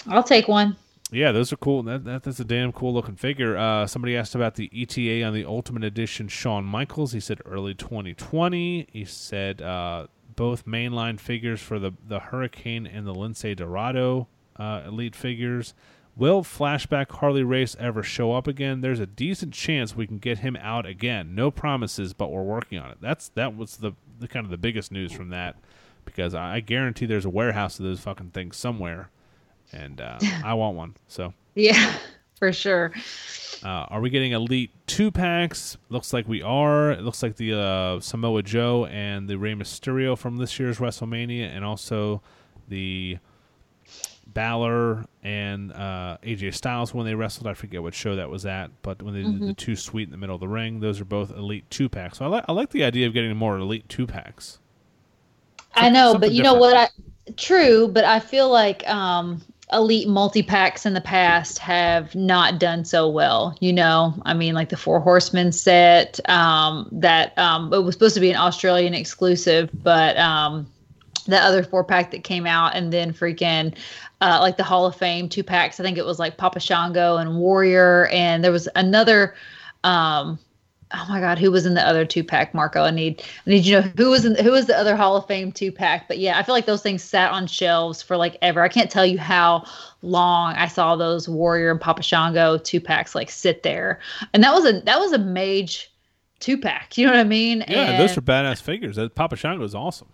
I'll take one. Yeah, those are cool. That, that that's a damn cool looking figure. Uh, somebody asked about the ETA on the Ultimate Edition Shawn Michaels. He said early 2020. He said uh, both mainline figures for the the Hurricane and the Lince Dorado uh, Elite figures. Will Flashback Harley Race ever show up again? There's a decent chance we can get him out again. No promises, but we're working on it. That's that was the, the kind of the biggest news from that because I, I guarantee there's a warehouse of those fucking things somewhere, and uh, I want one. So, Yeah, for sure. uh, are we getting Elite two packs? Looks like we are. It looks like the uh, Samoa Joe and the Rey Mysterio from this year's WrestleMania, and also the Balor and uh, AJ Styles when they wrestled. I forget what show that was at, but when they did the Too Sweet in the middle of the ring, those are both Elite two packs. So I, li- I like the idea of getting more Elite two packs. I know, but you know what? I true, but I feel like um, elite multi packs in the past have not done so well. You know, I mean, like the Four Horsemen set um, that um, it was supposed to be an Australian exclusive, but um, the other four pack that came out, and then freaking uh, like the Hall of Fame two packs. I think it was like Papa Shango and Warrior, and there was another. Um, oh my god, who was in the other two pack? Marco, I need I need you to know who was in who was the other Hall of Fame two pack. But yeah, I feel like those things sat on shelves for like ever. I can't tell you how long I saw those Warrior and Papa Shango two packs like sit there, and that was a that was a mage two pack. You know what I mean? Yeah, and, those are badass figures. That Papa Shango is awesome.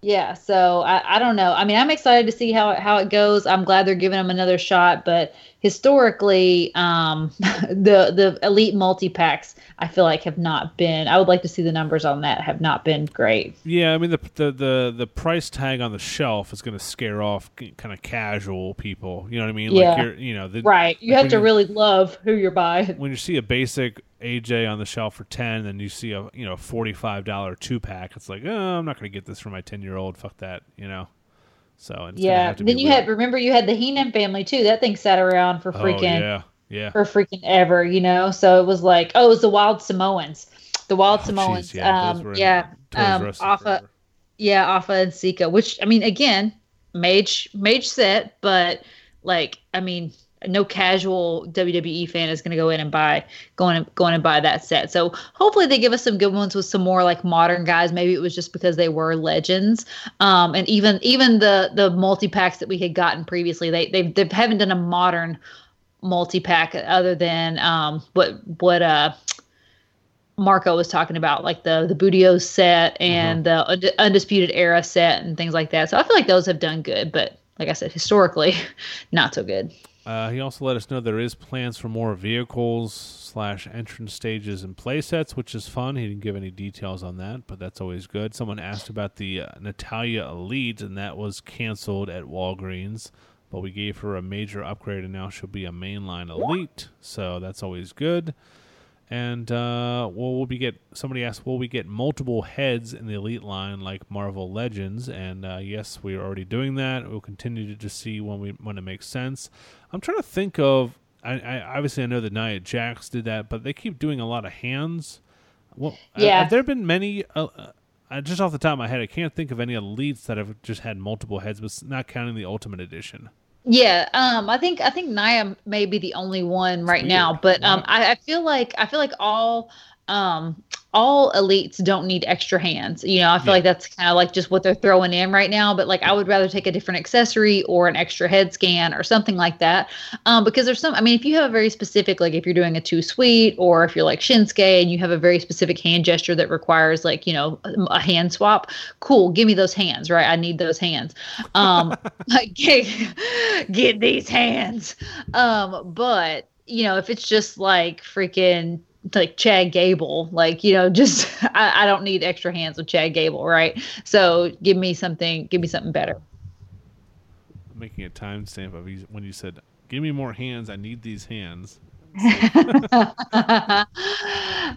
Yeah. So I, I don't know. I mean, I'm excited to see how how it goes. I'm glad they're giving them another shot, but historically, um, the the elite multi packs I feel like have not been. I would like to see the numbers on that have not been great. Yeah, I mean the the the, the price tag on the shelf is going to scare off kind of casual people. You know what I mean? Yeah. Like you're, you know, the, Right. You like have to really love who you're buying. when you see a basic AJ on the shelf for ten, and then you see a you know forty five dollar two pack, it's like, oh, I'm not going to get this for my ten year old. Fuck that, you know. So it's Yeah. Then you real. had remember you had the Heenan family too. That thing sat around for Oh, freaking yeah, yeah. for freaking ever, you know. So it was like, oh, it was the Wild Samoans, the Wild Oh, Samoans. jeez, yeah, um, yeah, um, R Us Afa, yeah, Afa and Sika. Which I mean, again, mage mage set, but like, I mean, no casual WWE fan is going to go in and buy going and going and buy that set. So hopefully they give us some good ones with some more like modern guys. Maybe it was just because they were legends. Um, and even even the the multi packs that we had gotten previously, they they they haven't done a modern multi pack other than um what what uh Marco was talking about, like the the Booty-O's set and the Undisputed Era set and things like that. So I feel like those have done good, but like I said, historically, not so good. Uh, he also let us know there is plans for more vehicles slash entrance stages and play sets, which is fun. He didn't give any details on that, but that's always good. Someone asked about the uh, Natalya Elite, and that was canceled at Walgreens, but we gave her a major upgrade, and now she'll be a mainline Elite, so that's always good. And uh, will we get? Somebody asked, will we get multiple heads in the elite line like Marvel Legends? And uh, yes, we are already doing that. We'll continue to just see when we when it makes sense. I'm trying to think of. I, I obviously I know that Nia Jax did that, but they keep doing a lot of hands. Well, Yeah. have there been many? Uh, uh, just off the top of my head, I can't think of any elites that have just had multiple heads, but not counting the Ultimate Edition. Yeah, um, I think I think Nia may be the only one right now, but um, I, I feel like I feel like all um all elites don't need extra hands. You know, I feel Yeah. like that's kind of like just what they're throwing in right now. But like, I would rather take a different accessory or an extra head scan or something like that. Um, because there's some. I mean, if you have a very specific, like if you're doing a Too Sweet or if you're like Shinsuke and you have a very specific hand gesture that requires like you know a, a hand swap, cool. Give me those hands, right? I need those hands. Um, like, get, get these hands. Um, but you know, if it's just like freaking like Chad Gable, like you know, just I, I don't need extra hands with Chad Gable, right? So give me something, give me something better. I'm making a timestamp of when you said, "Give me more hands. I need these hands."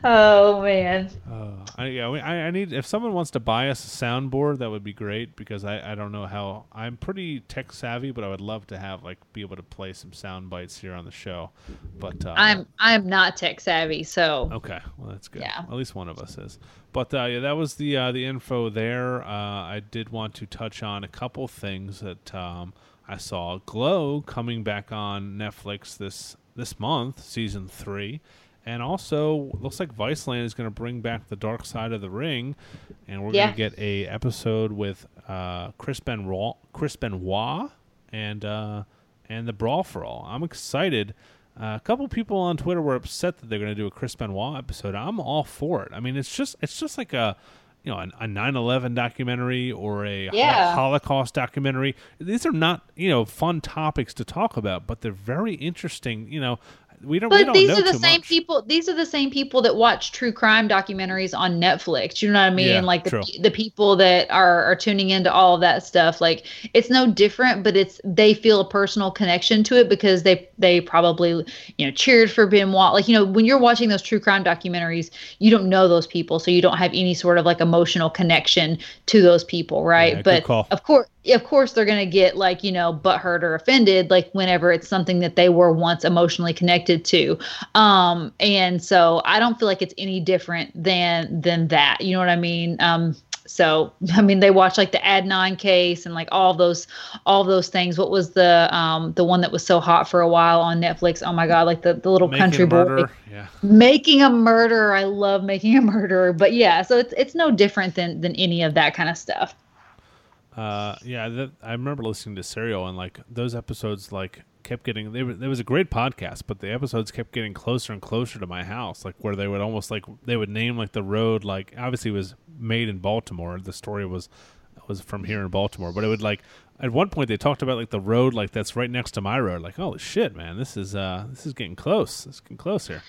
oh man, Uh, I, yeah, we- I, I need if someone wants to buy us a soundboard, that would be great because I, I don't know how I'm pretty tech savvy, but I would love to have like be able to play some sound bites here on the show. But uh, I'm I'm not tech savvy, so okay. Well, that's good. Yeah. At least one of us is. But uh, yeah, that was the uh, the info there. Uh, I did want to touch on a couple things that um, I saw. Glow coming back on Netflix this this month, season three. And also, looks like Viceland is going to bring back the Dark Side of the Ring, and we're Yeah. going to get a episode with uh, Chris Benoit, Chris Benoit, and uh, and the Brawl for All. I'm excited. Uh, a couple people on Twitter were upset that they're going to do a Chris Benoit episode. I'm all for it. I mean, it's just it's just like a you know a, a 9/11 documentary or a Yeah. Holocaust documentary. These are not you know fun topics to talk about, but they're very interesting. You know, we don't. we But don't these know are the same much. people. These are the same people that watch true crime documentaries on Netflix. You know what I mean? Yeah, like the, true. the people that are are tuning into all of that stuff. Like it's no different, but it's they feel a personal connection to it because they they probably you know cheered for Benoit. Like you know when you're watching those true crime documentaries, you don't know those people, so you don't have any sort of like emotional connection to those people, right? Yeah, but of course of course they're going to get like you know butthurt or offended like whenever it's something that they were once emotionally connected to um and so i don't feel like it's any different than than that you know what i mean um so I mean, they watch like the Adnan case and like all those all those things. What was the um the one that was so hot for a while on Netflix? Oh my god, like the, the little Making country boy. Yeah. making a murderer. I love making a murderer. But yeah, so it's it's no different than than any of that kind of stuff. Uh, yeah, that, I remember listening to Serial and like those episodes like kept getting. They there was a great podcast, but the episodes kept getting closer and closer to my house. Like where they would almost like they would name like the road. Like obviously it was made in Baltimore. The story was was from here in Baltimore, but it would like at one point they talked about like the road like that's right next to my road. Like holy shit, man, this is uh this is getting close. It's getting close here.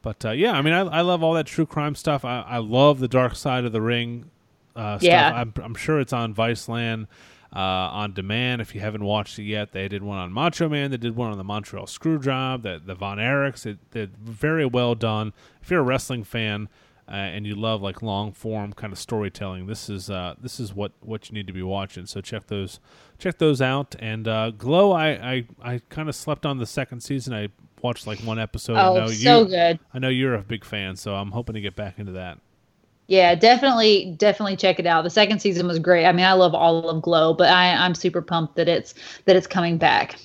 But uh, yeah, I mean, I, I love all that true crime stuff. I, I love the Dark Side of the Ring uh, Yeah. stuff. I'm, I'm sure it's on Viceland uh, on demand. If you haven't watched it yet, they did one on Macho Man. They did one on the Montreal Screwjob. The the Von Erichs. It, they're very well done. If you're a wrestling fan uh, and you love like long form kind of storytelling, this is uh, this is what, what you need to be watching. So check those check those out. And uh, Glow, I I, I kind of slept on the second season. I watched like one episode. I Oh, know so you, good. I know you're a big fan, so I'm hoping to get back into that. Yeah, definitely, definitely check it out. The second season was great. I mean, I love all of Glow, but I, I'm super pumped that it's that it's coming back.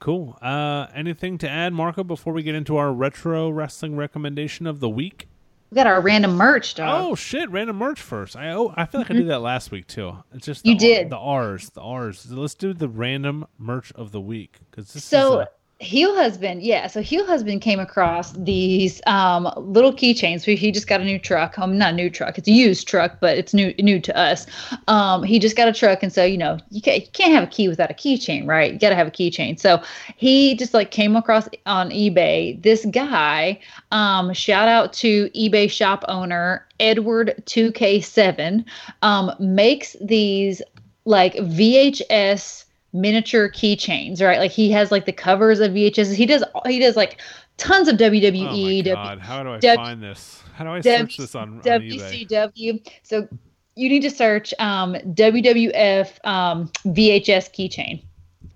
Cool. Uh, anything to add, Marco, before we get into our retro wrestling recommendation of the week? We got our random merch, dog. Oh shit! Random merch first. I oh, I feel like I did that last week too. It's just You did. the R's, the R's. Let's do the random merch of the week because this so is a, heel husband yeah so heel husband came across these um little keychains. He just got a new truck. Um not a new truck. It's a used truck but it's new new to us. Um he just got a truck and so you know you can't, you can't have a key without a keychain right? You gotta have a keychain. So he just like came across on ebay. This guy um shout out to ebay shop owner edward 2k7 um makes these like vhs miniature keychains, right? Like he has like the covers of VHS. He does he does like tons of WWE. oh god! How do I W- find this? How do I W- search this on, on eBay? WCW. So you need to search um, WWF um, VHS keychain.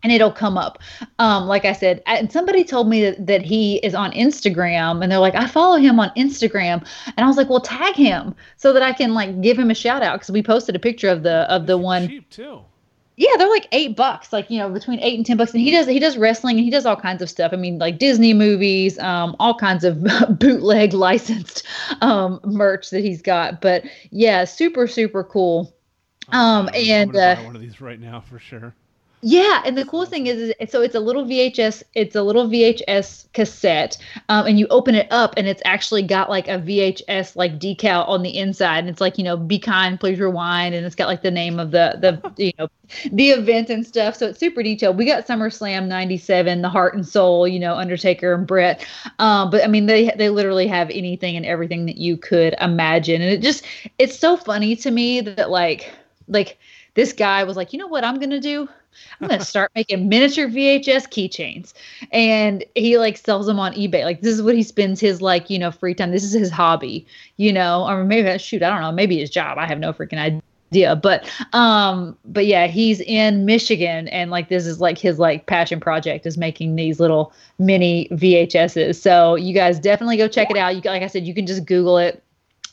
And it'll come up. Um, like I said, and somebody told me that, that he is on Instagram, and they're like, I follow him on Instagram, and I was like, well, tag him so that I can like give him a shout out because we posted a picture of the of the one cheap too. Yeah, they're like eight bucks, like you know, between eight and ten bucks. And he does he does wrestling and he does all kinds of stuff. I mean, like Disney movies, um, all kinds of bootleg licensed um merch that he's got. But yeah, super super cool. Um, and, uh, one of these right now for sure. Yeah, and the coolest thing is, is so it's a little VHS, it's a little VHS cassette, um, and you open it up, and it's actually got like a VHS like decal on the inside, and it's like you know, be kind, please rewind, and it's got like the name of the the you know the event and stuff. So it's super detailed. We got SummerSlam '97, the Heart and Soul, you know, Undertaker and Bret, um, but I mean they they literally have anything and everything that you could imagine, and it just it's so funny to me that like like this guy was like, you know what I'm gonna do. I'm gonna start making miniature VHS keychains, and he like sells them on eBay. Like this is what he spends his like you know free time. This is his hobby, you know, or maybe shoot, I don't know, maybe his job. I have no freaking idea, but um, but yeah, he's in Michigan, and like this is like his like passion project is making these little mini VHSs. So you guys definitely go check it out. You like I said, you can just Google it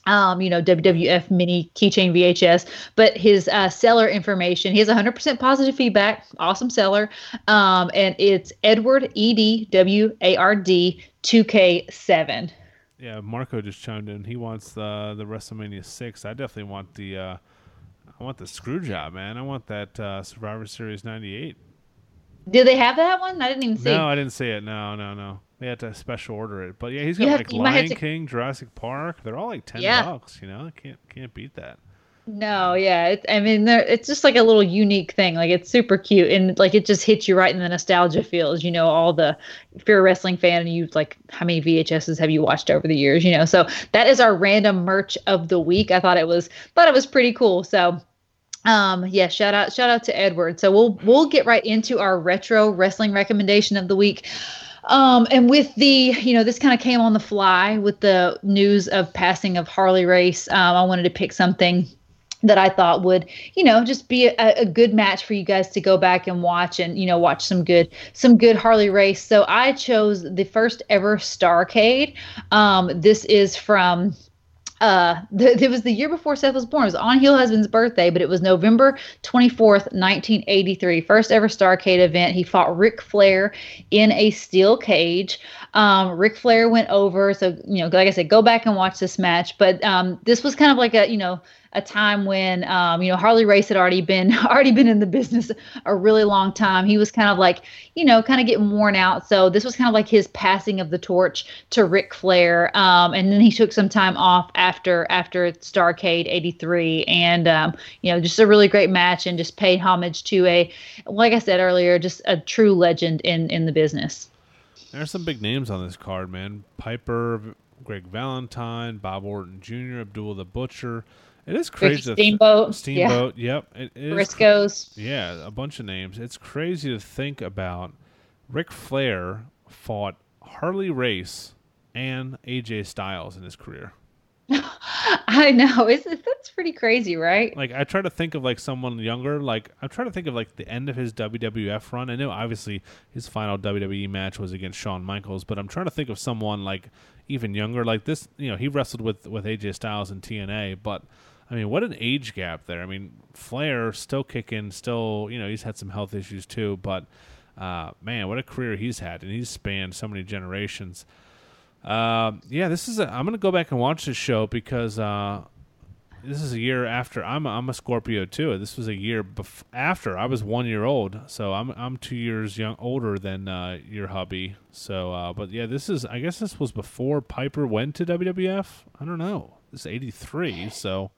um, you know, WWF mini keychain VHS, but his uh, seller information, he has 100% positive feedback, awesome seller. Um, and it's Edward, E D W A R D 2K7. Yeah, Marco just chimed in. He wants the the WrestleMania six. I definitely want the uh, I want the screw job, man. I want that uh, Survivor Series ninety eight. Do they have that one? I didn't even see. No, I didn't see it. No, no, no. They had to special order it. But yeah, he's got have- like you might have Lion to- King, Jurassic Park. They're all like ten Yeah. bucks. You know, can't can't beat that. No, yeah. It, I mean, they're- it's just like a little unique thing. Like it's super cute, and like it just hits you right in the nostalgia feels. You know, all the if you're a wrestling fan, and you like how many VHSs have you watched over the years? You know, so that is our random merch of the week. I thought it was thought it was pretty cool. So. Um yeah, shout out shout out to Edward. So we'll we'll get right into our retro wrestling recommendation of the week. Um, and with the, you know, this kind of came on the fly with the news of passing of Harley Race. Um, I wanted to pick something that I thought would, you know, just be a, a good match for you guys to go back and watch and, you know, watch some good, some good Harley race. So I chose the first ever Starcade. Um, this is from uh, th- it was the year before Seth was born. It was on Heel Husband's birthday, but it was November 24th, 1983. First ever Starcade event. He fought Ric Flair in a steel cage. Um, Ric Flair went over. So, you know, like I said, go back and watch this match. But um, this was kind of like a, you know, a time when um, you know Harley Race had already been already been in the business a really long time. He was kind of like you know kind of getting worn out. So this was kind of like his passing of the torch to Ric Flair. Um, and then he took some time off after after Starcade '83, and um, you know just a really great match and just paid homage to a like I said earlier, just a true legend in in the business. There's some big names on this card, man. Piper, Greg Valentine, Bob Orton Jr., Abdul the Butcher. It is crazy. Steamboat, Steamboat. Yep. It is. Briscoes. Yeah, a bunch of names. It's crazy to think about. Ric Flair fought Harley Race and AJ Styles in his career. I know. It's, that's pretty crazy, right? Like I try to think of like someone younger. Like I'm trying to think of like the end of his WWF run. I know obviously his final WWE match was against Shawn Michaels, but I'm trying to think of someone like even younger. Like this, you know, he wrestled with with AJ Styles in TNA, but I mean, what an age gap there. I mean, Flair still kicking, still you know he's had some health issues too, but uh, man, what a career he's had, and he's spanned so many generations. Uh, yeah, this is. A, I'm gonna go back and watch this show because uh, this is a year after I'm a, I'm a Scorpio too. This was a year bef- after I was one year old, so I'm I'm two years young older than uh, your hubby. So, uh, but yeah, this is I guess this was before Piper went to WWF. I don't know. This is '83, so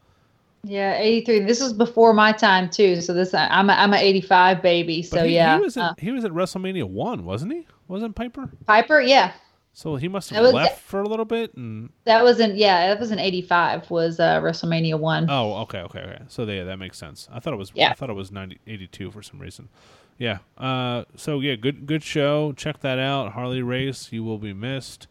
Yeah, 83. This was before my time too. So this I'm a, I'm a 85 baby. So he, yeah. he was at, uh, he was at WrestleMania one, wasn't he? Wasn't Piper? Piper, yeah. So he must have was- left for a little bit and. That was in yeah, that was in 85 was uh WrestleMania 1. Oh, okay, okay, okay. So yeah, that makes sense. I thought it was. Yeah. I thought it was 90, 82 for some reason. Yeah. Uh. So yeah, good good show. Check that out. Harley Race. You will be missed,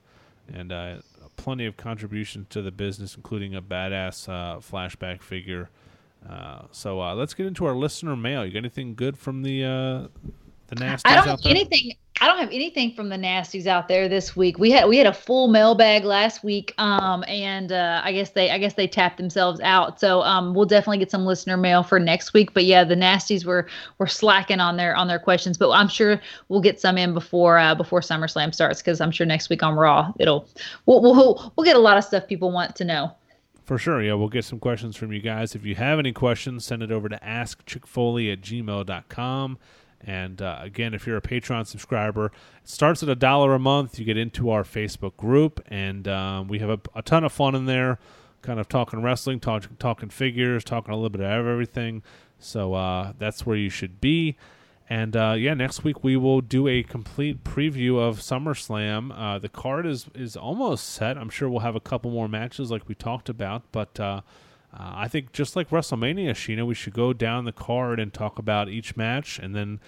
and uh, plenty of contributions to the business, including a badass uh, flashback figure. Uh, so uh, let's get into our listener mail. You got anything good from the uh, the nasties I don't anything I don't have anything from the nasties out there this week. We had we had a full mailbag last week, um, and uh, I guess they I guess they tapped themselves out. So um, we'll definitely get some listener mail for next week. But yeah, the nasties were were slacking on their on their questions, but I'm sure we'll get some in before uh, before SummerSlam starts because I'm sure next week on Raw it'll we'll, we'll we'll get a lot of stuff people want to know. For sure, yeah. We'll get some questions from you guys. If you have any questions, send it over to askchickfoley at gmail.com. And uh, again, if you're a Patreon subscriber, it starts at a dollar a month. You get into our Facebook group, and um, we have a, a ton of fun in there, kind of talking wrestling, talk, talking figures, talking a little bit of everything. So uh, that's where you should be. And uh, yeah, next week we will do a complete preview of SummerSlam. Uh, the card is is almost set. I'm sure we'll have a couple more matches like we talked about, but uh, I think just like WrestleMania, Sheena, we should go down the card and talk about each match, and then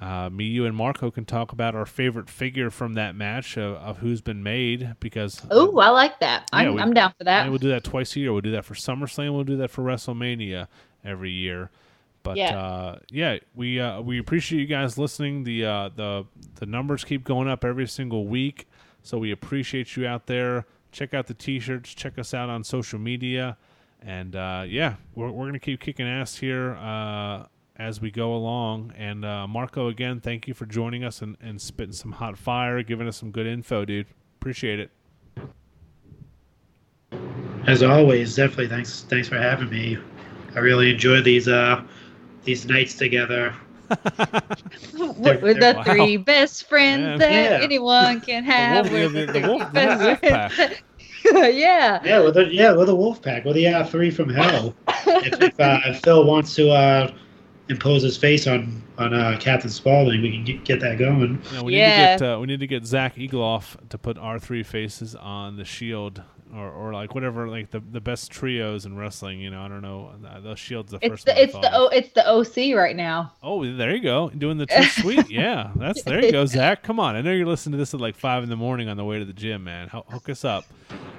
uh, me, you, and Marco can talk about our favorite figure from that match of, of who's been made. Because Oh, I like that. I'm, we- I'm down for that. we'll do that twice a year. We'll do that for SummerSlam. We'll do that for WrestleMania every year. But Yeah. uh, yeah, we uh, we appreciate you guys listening. The uh, the the numbers keep going up every single week, so we appreciate you out there. Check out the t-shirts. Check us out on social media, and uh, yeah, we're we're gonna keep kicking ass here uh, as we go along. And uh, Marco, again, thank you for joining us and, and spitting some hot fire, giving us some good info, dude. Appreciate it. As always, definitely thanks thanks for having me. I really enjoy these uh these nights together. We're we're the Wow. three best friends Yeah. that Yeah. anyone can have. wolf- We're the- the three wolf- the best wolf friends. pack. yeah. Yeah, we're the yeah we're the wolf pack. We're the uh, three from hell. if if, uh, if Phil wants to uh, impose his face on on uh, Captain Spaulding, we can get, get that going. Yeah, we Yeah. need to get uh, we need to get Zach Eagleoff to put our three faces on the Shield, or, or like whatever, like the the best trios in wrestling. You know, I don't know. Uh, The Shield's the It's first. the it's the o, it's the OC right now. Oh, there you go, doing the Too Sweet. Yeah, that's there you go, Zach. Come on, I know you're listening to this at like five in the morning on the way to the gym, man. Ho- Hook us up.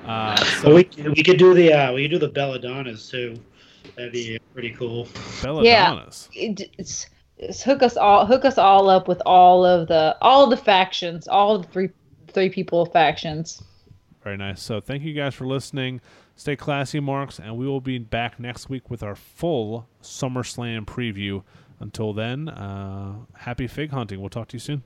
Uh, so we we could do the uh, we could do the belladonnas too. That'd be pretty cool. Belladonnas. Yeah, hook us all hook us all up with all of the all of the factions, all the three three people factions. Very nice. So thank you guys for listening. Stay classy, marks, and we will be back next week with our full SummerSlam preview. Until then, uh, happy fig hunting. We'll talk to you soon.